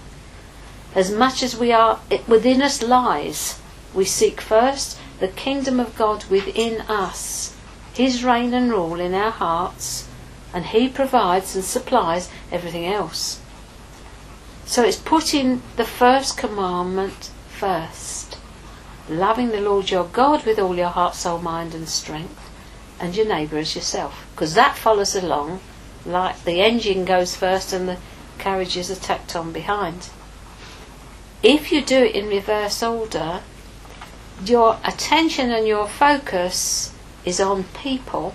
As much as we are, it, within us lies, we seek first the kingdom of God within us, His reign and rule in our hearts, and He provides and supplies everything else. So it's putting the first commandment first. Loving the Lord your God with all your heart, soul, mind, and strength, and your neighbour as yourself. Because that follows along like the engine goes first and the carriages are tacked on behind. If you do it in reverse order, your attention and your focus is on people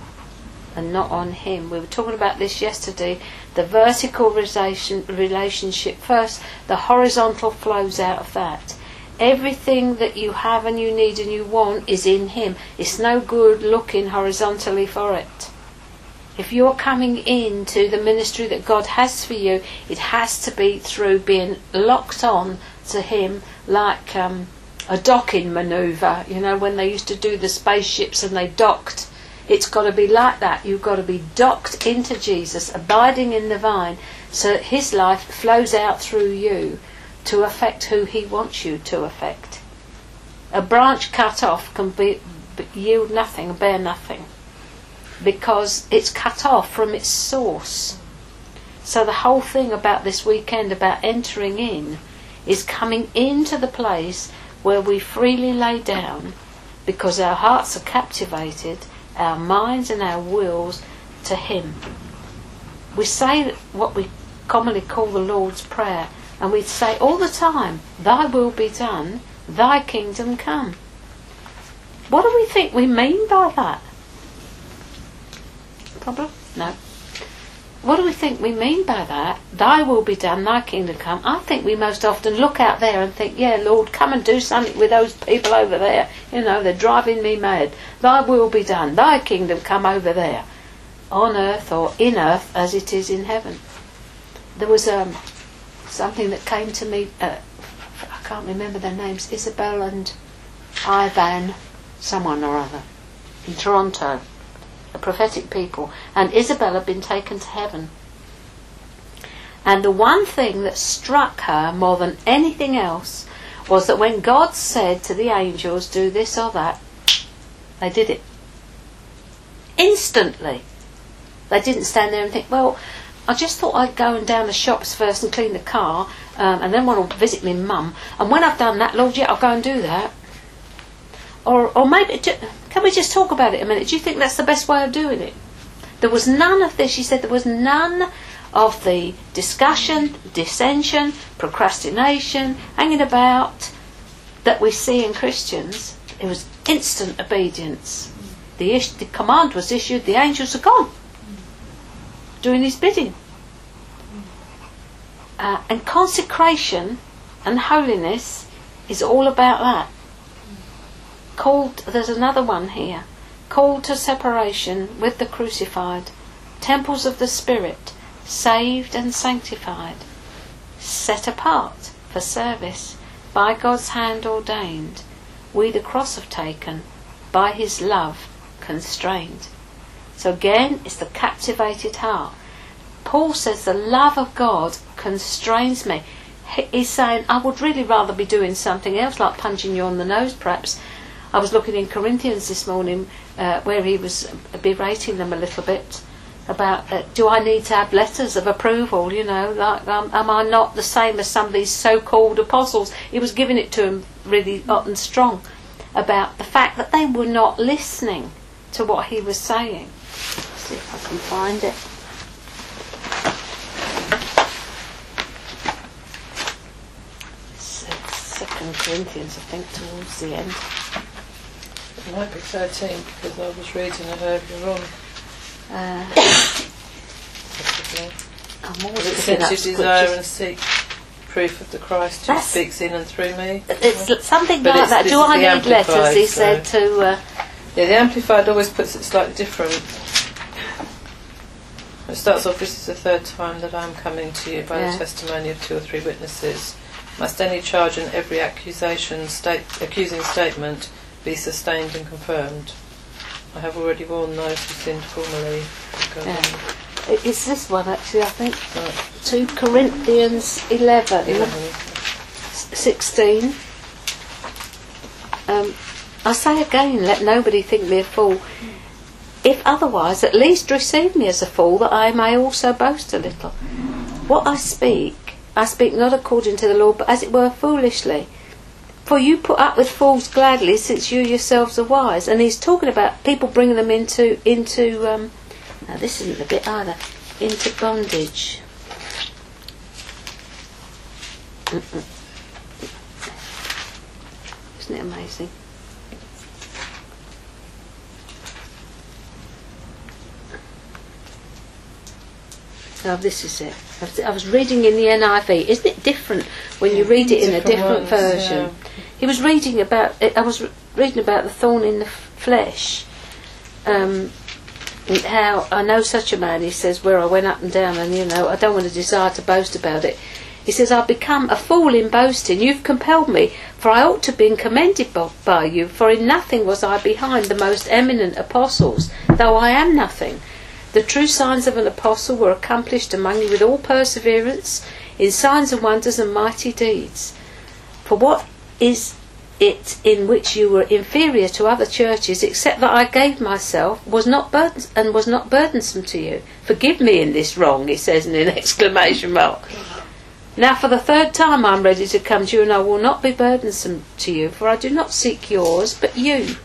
and not on Him. We were talking about this yesterday. The vertical relation, relationship first, the horizontal flows out of that. Everything that you have and you need and you want is in Him. It's no good looking horizontally for it. If you're coming into the ministry that God has for you, it has to be through being locked on to Him like um, a docking manoeuvre. You know, when they used to do the spaceships and they docked it's got to be like that. You've got to be docked into Jesus, abiding in the vine, so that His life flows out through you to affect who He wants you to affect. A branch cut off can be, yield nothing, bear nothing, because it's cut off from its source. So the whole thing about this weekend, about entering in, is coming into the place where we freely lay down because our hearts are captivated our minds and our wills to Him. We say what we commonly call the Lord's Prayer, and we say all the time, Thy will be done, Thy kingdom come. What do we think we mean by that? Problem? No. What do we think we mean by that? Thy will be done, thy kingdom come. I think we most often look out there and think, yeah, Lord, come and do something with those people over there. You know, they're driving me mad. Thy will be done, thy kingdom come over there. On earth or in earth as it is in heaven. There was um, something that came to me, uh, I can't remember their names, Isabel and Ivan, someone or other, in Toronto a prophetic people, and Isabel had been taken to heaven. And the one thing that struck her more than anything else was that when God said to the angels, do this or that, they did it. Instantly. They didn't stand there and think, well, I just thought I'd go and down the shops first and clean the car, um, and then want to visit my mum. And when I've done that, Lord, yeah, I'll go and do that. Or, or maybe, can we just talk about it a minute? Do you think that's the best way of doing it? There was none of this. She said there was none of the discussion, dissension, procrastination, hanging about that we see in Christians. It was instant obedience. The, ish, the command was issued, the angels are gone, doing his bidding. Uh, and consecration and holiness is all about that called there's another one here called to separation with the crucified temples of the spirit saved and sanctified set apart for service by God's hand ordained we the cross have taken by his love constrained. So again it's the captivated heart. Paul says the love of God constrains me. He's saying I would really rather be doing something else like punching you on the nose perhaps I was looking in Corinthians this morning uh, where he was berating them a little bit about uh, do I need to have letters of approval? You know, like um, am I not the same as some of these so-called apostles? He was giving it to them really hot and strong about the fact that they were not listening to what he was saying. Let's see if I can find it. Second Corinthians, I think, towards the end. It might be 13 because I was reading it earlier on. Uh, I'm always Since you desire and seek proof of the Christ who speaks in and through me. It's something but like that. Do I need letters? He so said to. Uh, yeah, the Amplified always puts it slightly different. It starts off, this is the third time that I am coming to you by yeah. the testimony of two or three witnesses. Must any charge and every accusation, state, accusing statement be sustained and confirmed. I have already warned those who sinned formerly. Yeah. It's this one actually, I think. Right. 2 Corinthians 11, 11. 16. Um, I say again, let nobody think me a fool. If otherwise, at least receive me as a fool, that I may also boast a little. What I speak, I speak not according to the law, but as it were foolishly for you put up with fools gladly, since you yourselves are wise. And he's talking about people bringing them into into. Um, now this isn't the bit either. Into bondage. Mm-mm. Isn't it amazing? Oh, this is it. I was reading in the NIV. Isn't it different when yeah, you read it in a different words, version? Yeah. He was reading about. I was reading about the thorn in the flesh. Um, how I know such a man. He says where I went up and down, and you know I don't want to desire to boast about it. He says I've become a fool in boasting. You've compelled me, for I ought to have been commended by, by you. For in nothing was I behind the most eminent apostles, though I am nothing. The true signs of an apostle were accomplished among you with all perseverance, in signs and wonders and mighty deeds. For what is it in which you were inferior to other churches, except that I gave myself was not burden and was not burdensome to you? Forgive me in this wrong, he says in an <laughs> exclamation mark. Now for the third time I am ready to come to you, and I will not be burdensome to you, for I do not seek yours, but you.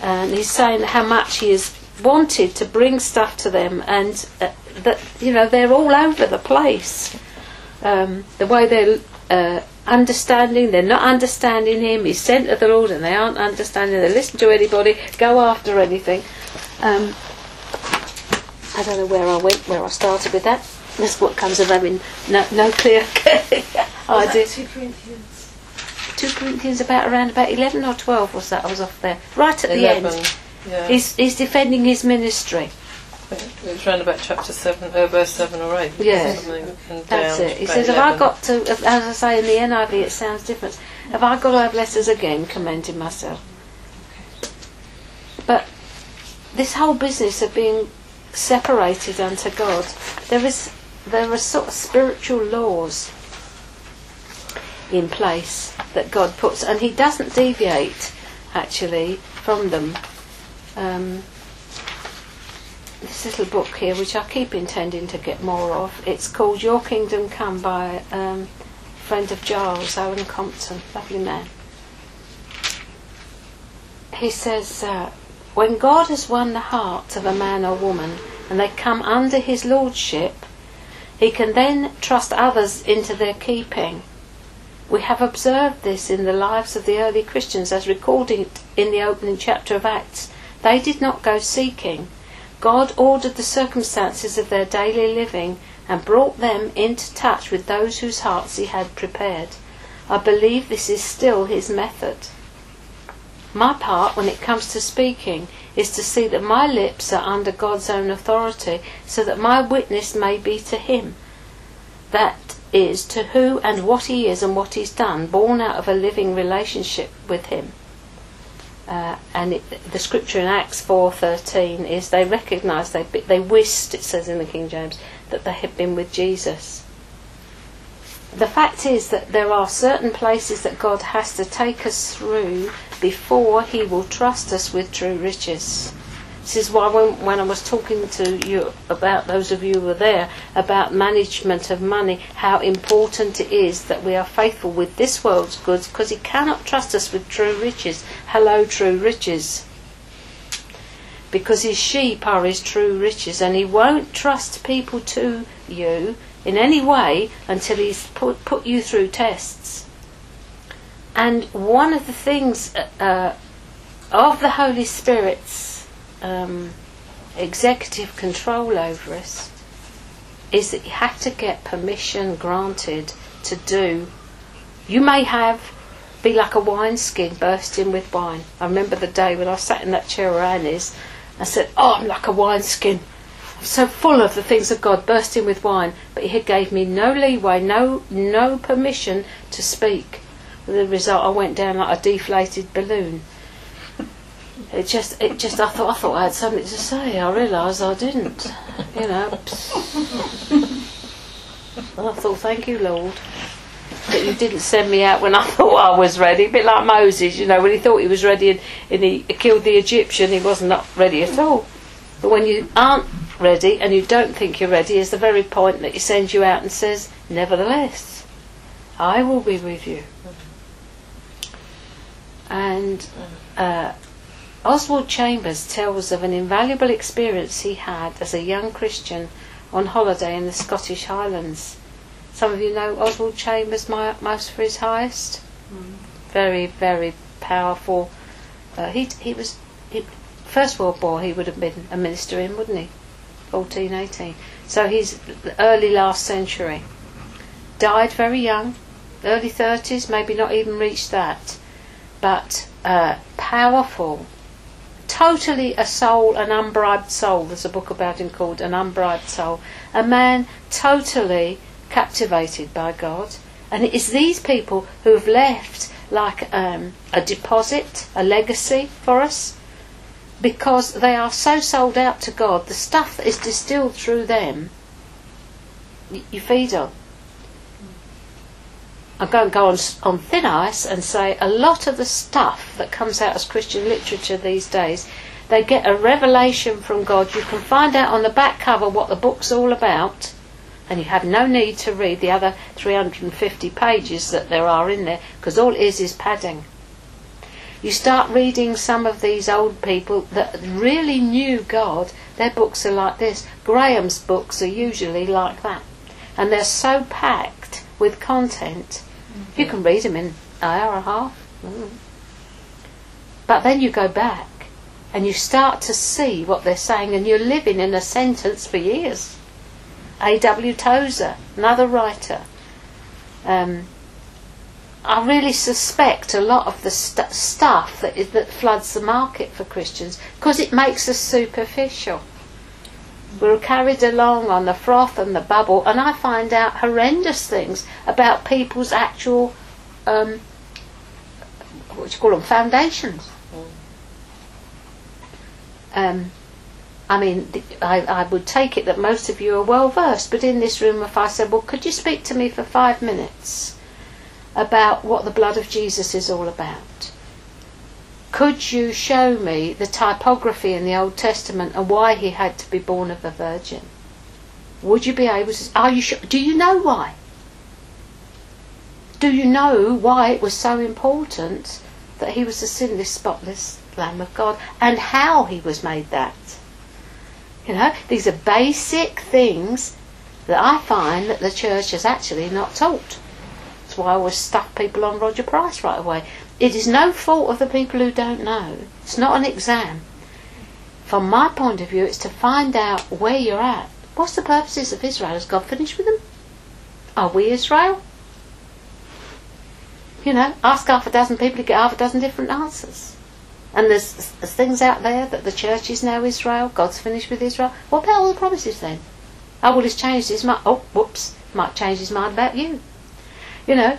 And he's saying how much he has wanted to bring stuff to them, and uh, that you know they're all over the place. Um, the way they're uh, understanding, they're not understanding him. He's sent of the Lord, and they aren't understanding. They listen to anybody, go after anything. Um, I don't know where I went, where I started with that. That's what comes of having no, no clear <laughs> idea. 2 Corinthians. 2 Corinthians about around about 11 or 12 was that? I was off there. Right at the end. Yeah. He's, he's defending his ministry. It was around about chapter seven, uh, verse seven or eight. Yeah. That's it. He says, Have I got to, as I say in the NIV, it sounds different. Have I got to have letters again commending myself? But this whole business of being separated unto God, there is there are sort of spiritual laws in place that God puts, and He doesn't deviate actually from them. Um, this little book here, which I keep intending to get more of, it's called Your Kingdom Come by um, a friend of Giles, Owen Compton, lovely man. He says, uh, when God has won the heart of a man or woman and they come under his lordship, he can then trust others into their keeping. We have observed this in the lives of the early Christians as recorded in the opening chapter of Acts. They did not go seeking. God ordered the circumstances of their daily living and brought them into touch with those whose hearts He had prepared. I believe this is still His method. My part, when it comes to speaking, is to see that my lips are under God's own authority, so that my witness may be to Him. That is, to who and what He is and what He's done, born out of a living relationship with Him. Uh, and it, the scripture in Acts 4:13 is they recognised they they wist it says in the King James that they had been with Jesus. The fact is that there are certain places that God has to take us through before He will trust us with true riches. This is why when, when I was talking to you about those of you who were there about management of money, how important it is that we are faithful with this world's goods because He cannot trust us with true riches. Hello, true riches. Because His sheep are His true riches and He won't trust people to you in any way until He's put, put you through tests. And one of the things uh, of the Holy Spirit's um, executive control over us is that you have to get permission granted to do. You may have be like a wineskin bursting with wine. I remember the day when I sat in that chair around Annie's and said, "Oh, I'm like a wineskin." I'm so full of the things of God, bursting with wine. But He gave me no leeway, no no permission to speak. With the result, I went down like a deflated balloon. It just, it just. I thought, I thought I had something to say. I realised I didn't. You know. I thought, thank you, Lord, that you didn't send me out when I <laughs> thought I was ready. A bit like Moses, you know, when he thought he was ready and, and he killed the Egyptian, he was not ready at all. But when you aren't ready and you don't think you're ready, is the very point that he sends you out and says, "Nevertheless, I will be with you." And uh, Oswald Chambers tells of an invaluable experience he had as a young Christian on holiday in the Scottish Highlands. Some of you know Oswald Chambers, My Utmost for His Highest. Very, very powerful. Uh, he he was he, First World War. He would have been a minister in, wouldn't he? 14, 18. So he's early last century. Died very young, early 30s, maybe not even reached that. But uh, powerful, totally a soul, an unbribed soul. There's a book about him called An Unbribed Soul. A man totally captivated by God. And it is these people who have left like um, a deposit, a legacy for us, because they are so sold out to God. The stuff that is distilled through them, you feed on. I'm going to go on, on thin ice and say a lot of the stuff that comes out as Christian literature these days, they get a revelation from God. You can find out on the back cover what the book's all about, and you have no need to read the other 350 pages that there are in there, because all it is is padding. You start reading some of these old people that really knew God, their books are like this. Graham's books are usually like that. And they're so packed with content you can read them in an hour and a half. Mm. But then you go back and you start to see what they're saying and you're living in a sentence for years. A.W. Tozer, another writer. Um, I really suspect a lot of the st- stuff that, is, that floods the market for Christians because it makes us superficial. We're carried along on the froth and the bubble, and I find out horrendous things about people's actual, um, what do you call them, foundations. Um, I mean, I, I would take it that most of you are well versed, but in this room, if I said, Well, could you speak to me for five minutes about what the blood of Jesus is all about? Could you show me the typology in the Old Testament and why he had to be born of a virgin? Would you be able to? Are you sure? Do you know why? Do you know why it was so important that he was the sinless, spotless Lamb of God and how he was made that? You know, these are basic things that I find that the church has actually not taught. That's why I always stuff people on Roger Price right away. It is no fault of the people who don't know. It's not an exam. From my point of view, it's to find out where you're at. What's the purposes of Israel? Has God finished with them? Are we Israel? You know, ask half a dozen people, to get half a dozen different answers. And there's, there's things out there that the church is now Israel, God's finished with Israel. What about all the promises then? Oh, well, he's changed his mind. Oh, whoops, might change his mind about you. You know,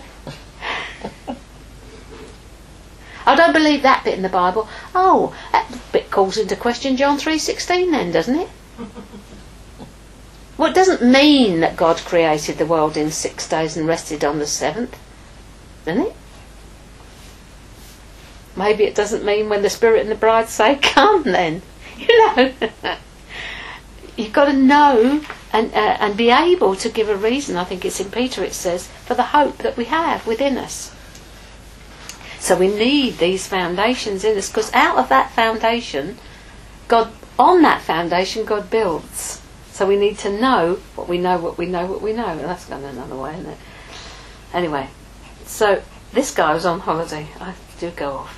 I don't believe that bit in the Bible. Oh, that bit calls into question John 3.16 then, doesn't it? Well, it doesn't mean that God created the world in six days and rested on the seventh, doesn't it? Maybe it doesn't mean when the Spirit and the bride say, <laughs> come then. <laughs> You know. You've got to know and, uh, and be able to give a reason, I think it's in Peter it says, for the hope that we have within us. So we need these foundations in us because out of that foundation, God, on that foundation, God builds. So we need to know what we know, what we know, what we know. And that's going another way, isn't it? Anyway, so this guy was on holiday. I do go off.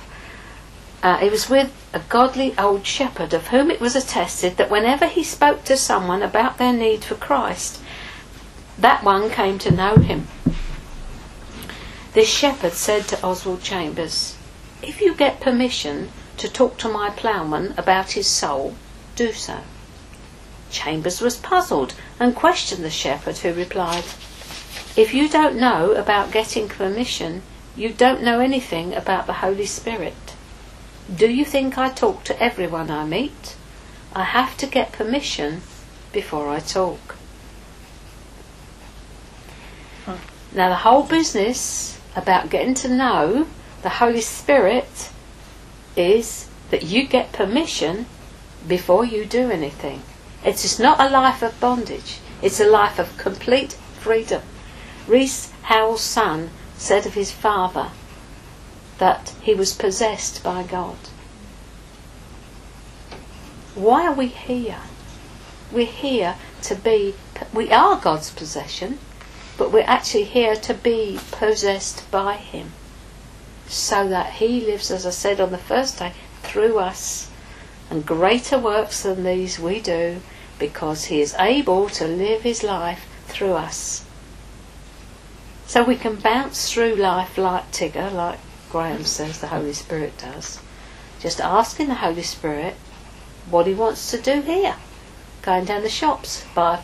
Uh, he was with a godly old shepherd of whom it was attested that whenever he spoke to someone about their need for Christ, that one came to know him. This shepherd said to Oswald Chambers, If you get permission to talk to my ploughman about his soul, do so. Chambers was puzzled and questioned the shepherd, who replied, If you don't know about getting permission, you don't know anything about the Holy Spirit. Do you think I talk to everyone I meet? I have to get permission before I talk. Now, the whole business about getting to know the Holy Spirit is that you get permission before you do anything. It is not a life of bondage, it's a life of complete freedom. Rees Howells' son said of his father that he was possessed by God. Why are we here? We're here to be, we are God's possession, but we're actually here to be possessed by Him. So that He lives, as I said on the first day, through us. And greater works than these we do, because He is able to live His life through us. So we can bounce through life like Tigger, like Graham says the Holy Spirit does. Just asking the Holy Spirit what He wants to do here. Going down the shops, buy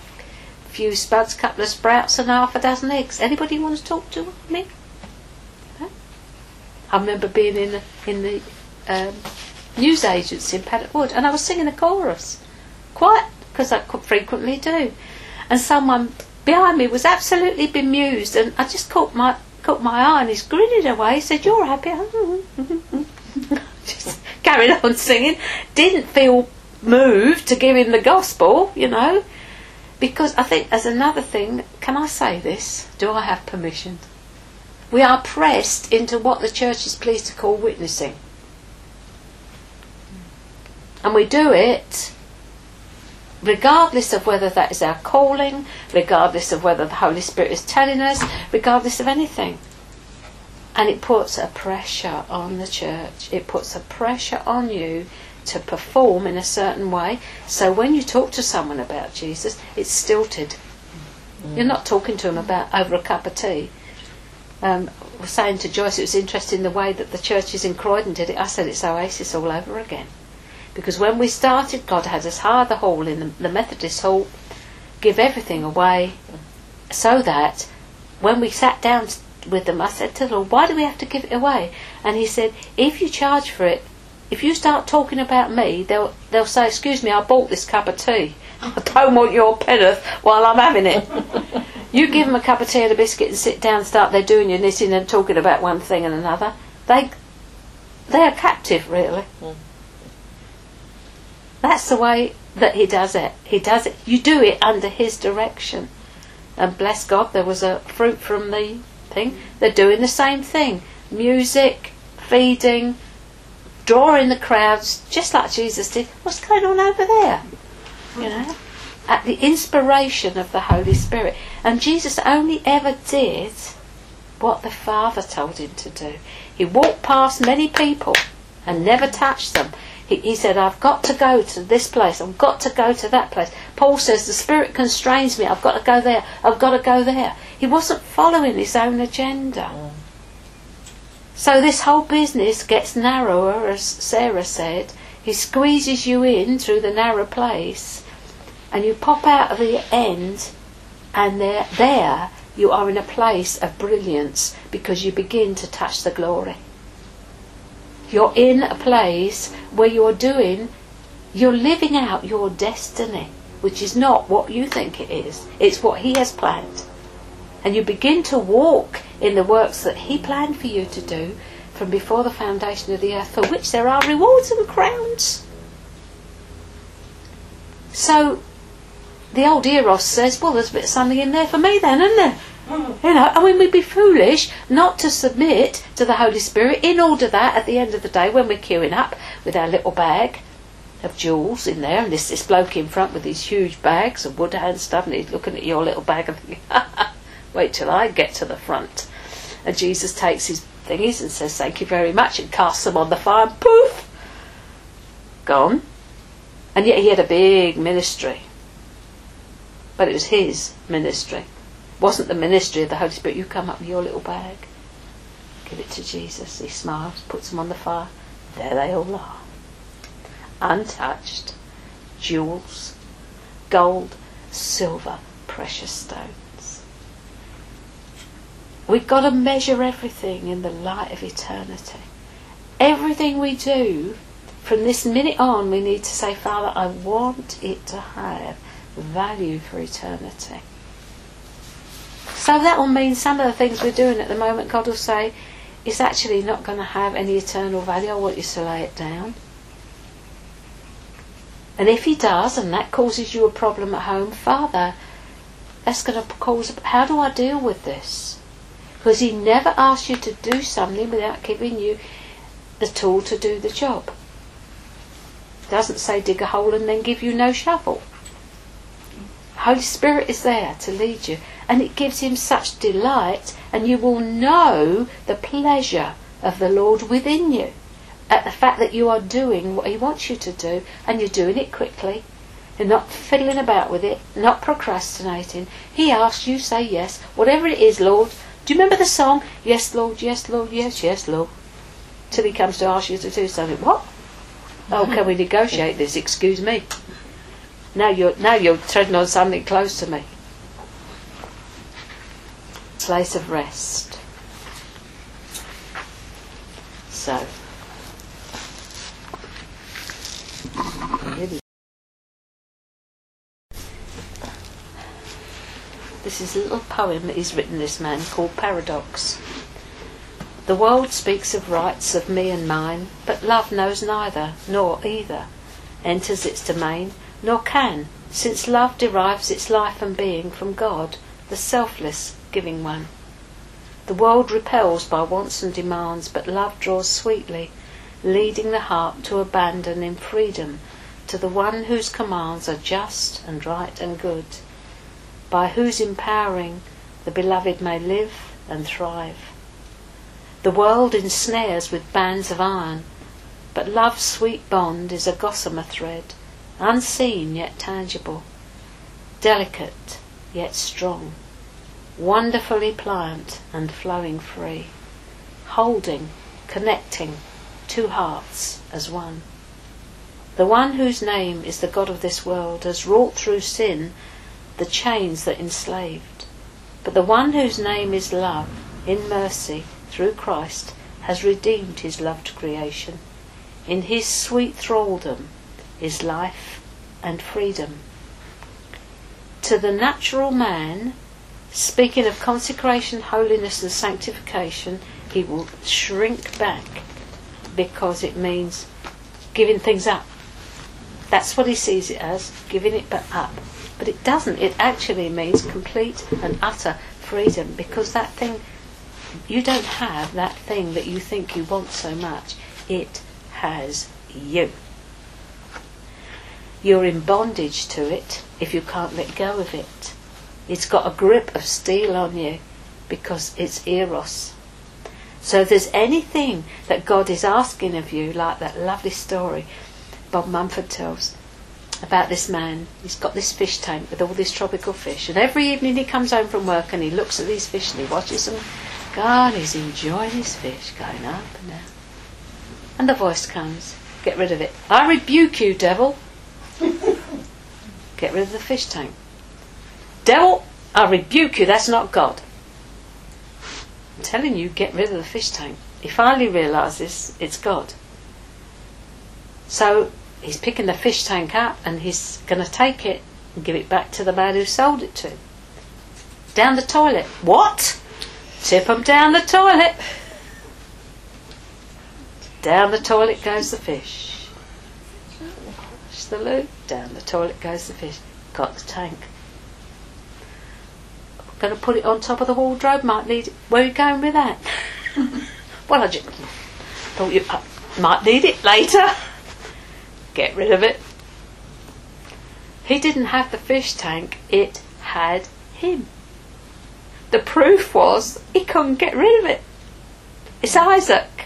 few spuds, couple of sprouts, and half a dozen eggs. Anybody want to talk to me? I remember being in the, in the um, news agency in Paddock Wood, and I was singing a chorus, quite because I frequently do, and someone behind me was absolutely bemused, and I just caught my caught my eye, and he's grinning away. He said, "You're happy." <laughs> just carried on singing. Didn't feel moved to give him the gospel, you know, because I think as another thing. Can I say this? Do I have permission? We are pressed into what the church is pleased to call witnessing. And we do it regardless of whether that is our calling, regardless of whether the Holy Spirit is telling us, regardless of anything. And it puts a pressure on the church. It puts a pressure on you to perform in a certain way. So when you talk to someone about Jesus, it's stilted. Mm. You're not talking to them about over a cup of tea um, was saying to Joyce it was interesting the way that the churches in Croydon did it. I said it's Oasis all over again. Because when we started, God had us hire the hall in the, the Methodist hall, give everything away, so that when we sat down with them, I said to the Lord, why do we have to give it away? And he said, if you charge for it, if you start talking about me, they'll they'll say, excuse me, I bought this cup of tea. I don't want your penneth while I'm having it. <laughs> You give them a cup of tea and a biscuit and sit down and start there doing your knitting and talking about one thing and another. They, they are captive, really. Mm. That's the way that he does it. He does it. You do it under his direction. And bless God, there was a fruit from the thing. They're doing the same thing. Music, feeding, drawing the crowds, just like Jesus did. What's going on over there? You know? at the inspiration of the Holy Spirit. And Jesus only ever did what the Father told him to do. He walked past many people and never touched them. He, he, said, I've got to go to this place, I've got to go to that place. Paul says, The Spirit constrains me, I've got to go there, I've got to go there. He wasn't following his own agenda. Mm. So this whole business gets narrower, as Sarah said. He squeezes you in through the narrow place and you pop out of the end, and there, there you are in a place of brilliance because you begin to touch the glory. You're in a place where you're doing, you're living out your destiny, which is not what you think it is, it's what He has planned. And you begin to walk in the works that He planned for you to do from before the foundation of the earth, for which there are rewards and crowns. So the old Eros says, well, there's a bit of something in there for me then, isn't there? Mm. You know, I mean, we'd be foolish not to submit to the Holy Spirit in order that at the end of the day, when we're queuing up with our little bag of jewels in there, and this, this bloke in front with these huge bags of wood and stuff, and he's looking at your little bag and <laughs> thinking, <laughs> wait till I get to the front. And Jesus takes his thingies and says, thank you very much, and casts them on the fire, and poof, gone. And yet he had a big ministry but it was his ministry. It wasn't the ministry of the Holy Spirit. You come up with your little bag, give it to Jesus. He smiles, puts them on the fire. There they all are. Untouched. Jewels, gold, silver, precious stones. We've got to measure everything in the light of eternity. Everything we do from this minute on, we need to say, Father, I want it to have value for eternity. So that will mean some of the things we're doing at the moment, God will say, is actually not going to have any eternal value. I want you to lay it down. And if He does, and that causes you a problem at home, Father, that's going to cause. How do I deal with this? Because He never asks you to do something without giving you the tool to do the job. doesn't say dig a hole and then give you no shovel. Holy Spirit is there to lead you, and it gives him such delight, and you will know the pleasure of the Lord within you at the fact that you are doing what he wants you to do, and you're doing it quickly, and not fiddling about with it, not procrastinating. He asks, you say yes. Whatever it is, Lord. Do you remember the song? Yes, Lord, yes, Lord, yes, yes, Lord. Till he comes to ask you to do something. What? Oh, can we negotiate this? Excuse me. Now you're now you're treading on something close to me. Place of rest. So This is a little poem that he's written, this man, called Paradox. The world speaks of rights of me and mine, but love knows neither, nor either, enters its domain, nor can, since love derives its life and being from God, the selfless, giving one. The world repels by wants and demands, but love draws sweetly, leading the heart to abandon in freedom to the one whose commands are just and right and good by whose empowering the beloved may live and thrive. The world ensnares with bands of iron, but love's sweet bond is a gossamer thread, unseen yet tangible, delicate yet strong, wonderfully pliant and flowing free, holding, connecting two hearts as one. The one whose name is the God of this world has wrought through sin the chains that enslaved. But the one whose name is love, in mercy, through Christ, has redeemed his loved creation. In his sweet thraldom is life and freedom. To the natural man, speaking of consecration, holiness, and sanctification, he will shrink back because it means giving things up. That's what he sees it as, giving it up. But it doesn't. It actually means complete and utter freedom because that thing, you don't have that thing that you think you want so much. It has you. You're in bondage to it if you can't let go of it. It's got a grip of steel on you because it's eros. So if there's anything that God is asking of you, like that lovely story Bob Mumford tells, about this man. He's got this fish tank with all these tropical fish, and every evening he comes home from work and he looks at these fish and he watches them God, he's enjoying his fish going up and down. And the voice comes, Get rid of it. I rebuke you, devil. <laughs> Get rid of the fish tank. Devil, I rebuke you, that's not God. I'm telling you, get rid of the fish tank. He finally realizes it's God. So he's picking the fish tank up and he's going to take it and give it back to the man who sold it to him. Down the toilet. What? Tip him down the toilet. Down the toilet goes the fish. Wash the loo. Down the toilet goes the fish. Got the tank. Going to put it on top of the wardrobe. Might need it. Where are you going with that? <laughs> well, I just thought you uh, might need it later <laughs> get rid of it. He didn't have the fish tank, it had him. The proof was he couldn't get rid of it. It's Isaac.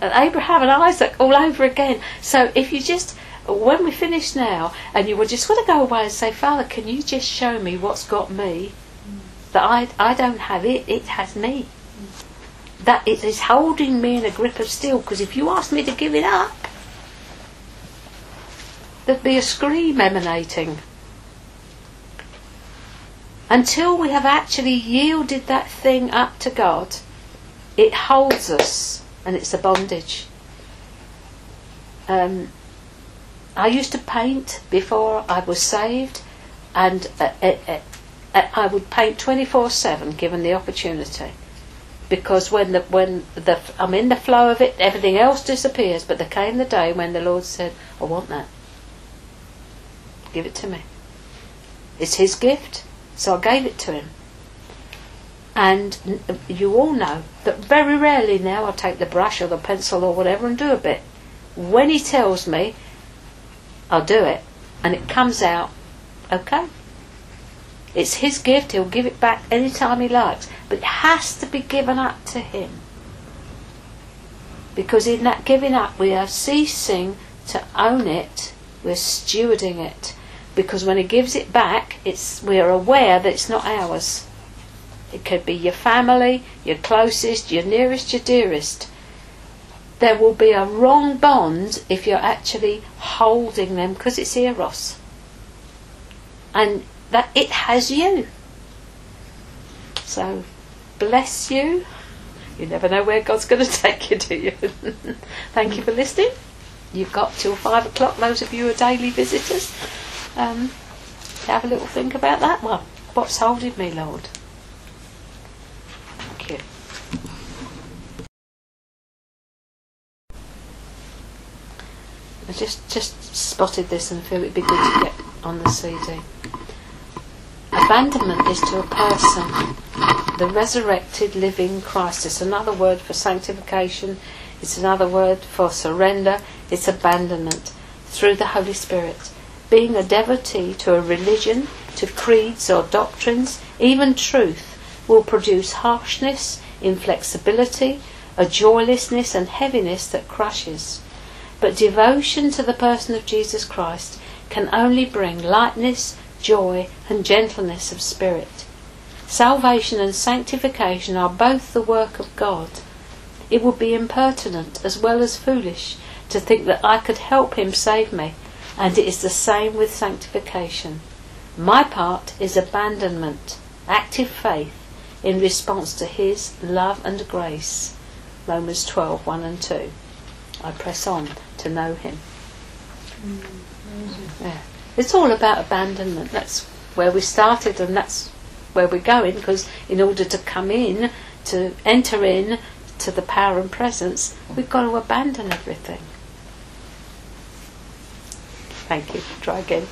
And Abraham and Isaac all over again. So if you just, when we finish now, and you would just want to go away and say, Father, can you just show me what's got me? That I, I don't have it, it has me. That it is holding me in a grip of steel, because if you ask me to give it up, there'd be a scream emanating. Until we have actually yielded that thing up to God, it holds us and it's a bondage. Um, I used to paint before I was saved, and uh, uh, uh, uh I would paint 24 7 given the opportunity. Because when the when the I'm in the flow of it, everything else disappears. But there came the day when the Lord said, "I want that." Give it to me. It's his gift, so I gave it to him. And you all know that very rarely now I take the brush or the pencil or whatever and do a bit. When he tells me, I'll do it, and it comes out okay. It's his gift, he'll give it back anytime he likes, but it has to be given up to him. Because in that giving up, we are ceasing to own it, we're stewarding it. because when he gives it back, it's we're aware that it's not ours. It could be your family, your closest, your nearest, your dearest. There will be a wrong bond if you're actually holding them because it's eros. And that it has you. So bless you. You never know where God's going <laughs> to take you, do you? <laughs> Thank you for listening. You've got till five o'clock, those of you who are daily visitors. Um, have a little think about that one. What's holding me, Lord? Thank you. I just just spotted this and feel it'd be good to get on the CD. Abandonment is to a person the resurrected living Christ. It's another word for sanctification. It's another word for surrender. It's abandonment through the Holy Spirit. Being a devotee to a religion, to creeds or doctrines, even truth, will produce harshness, inflexibility, a joylessness and heaviness that crushes. But devotion to the person of Jesus Christ can only bring lightness, joy, and gentleness of spirit. Salvation and sanctification are both the work of God. It would be impertinent as well as foolish to think that I could help Him save me, and it is the same with sanctification. My part is abandonment, active faith in response to His love and grace. Romans 12 1 and 2. I press on to know Him. Yeah. It's all about abandonment. That's where we started, and that's where we're going. Because in order to come in, to enter in to the power and presence, we've got to abandon everything. Thank you. Try again.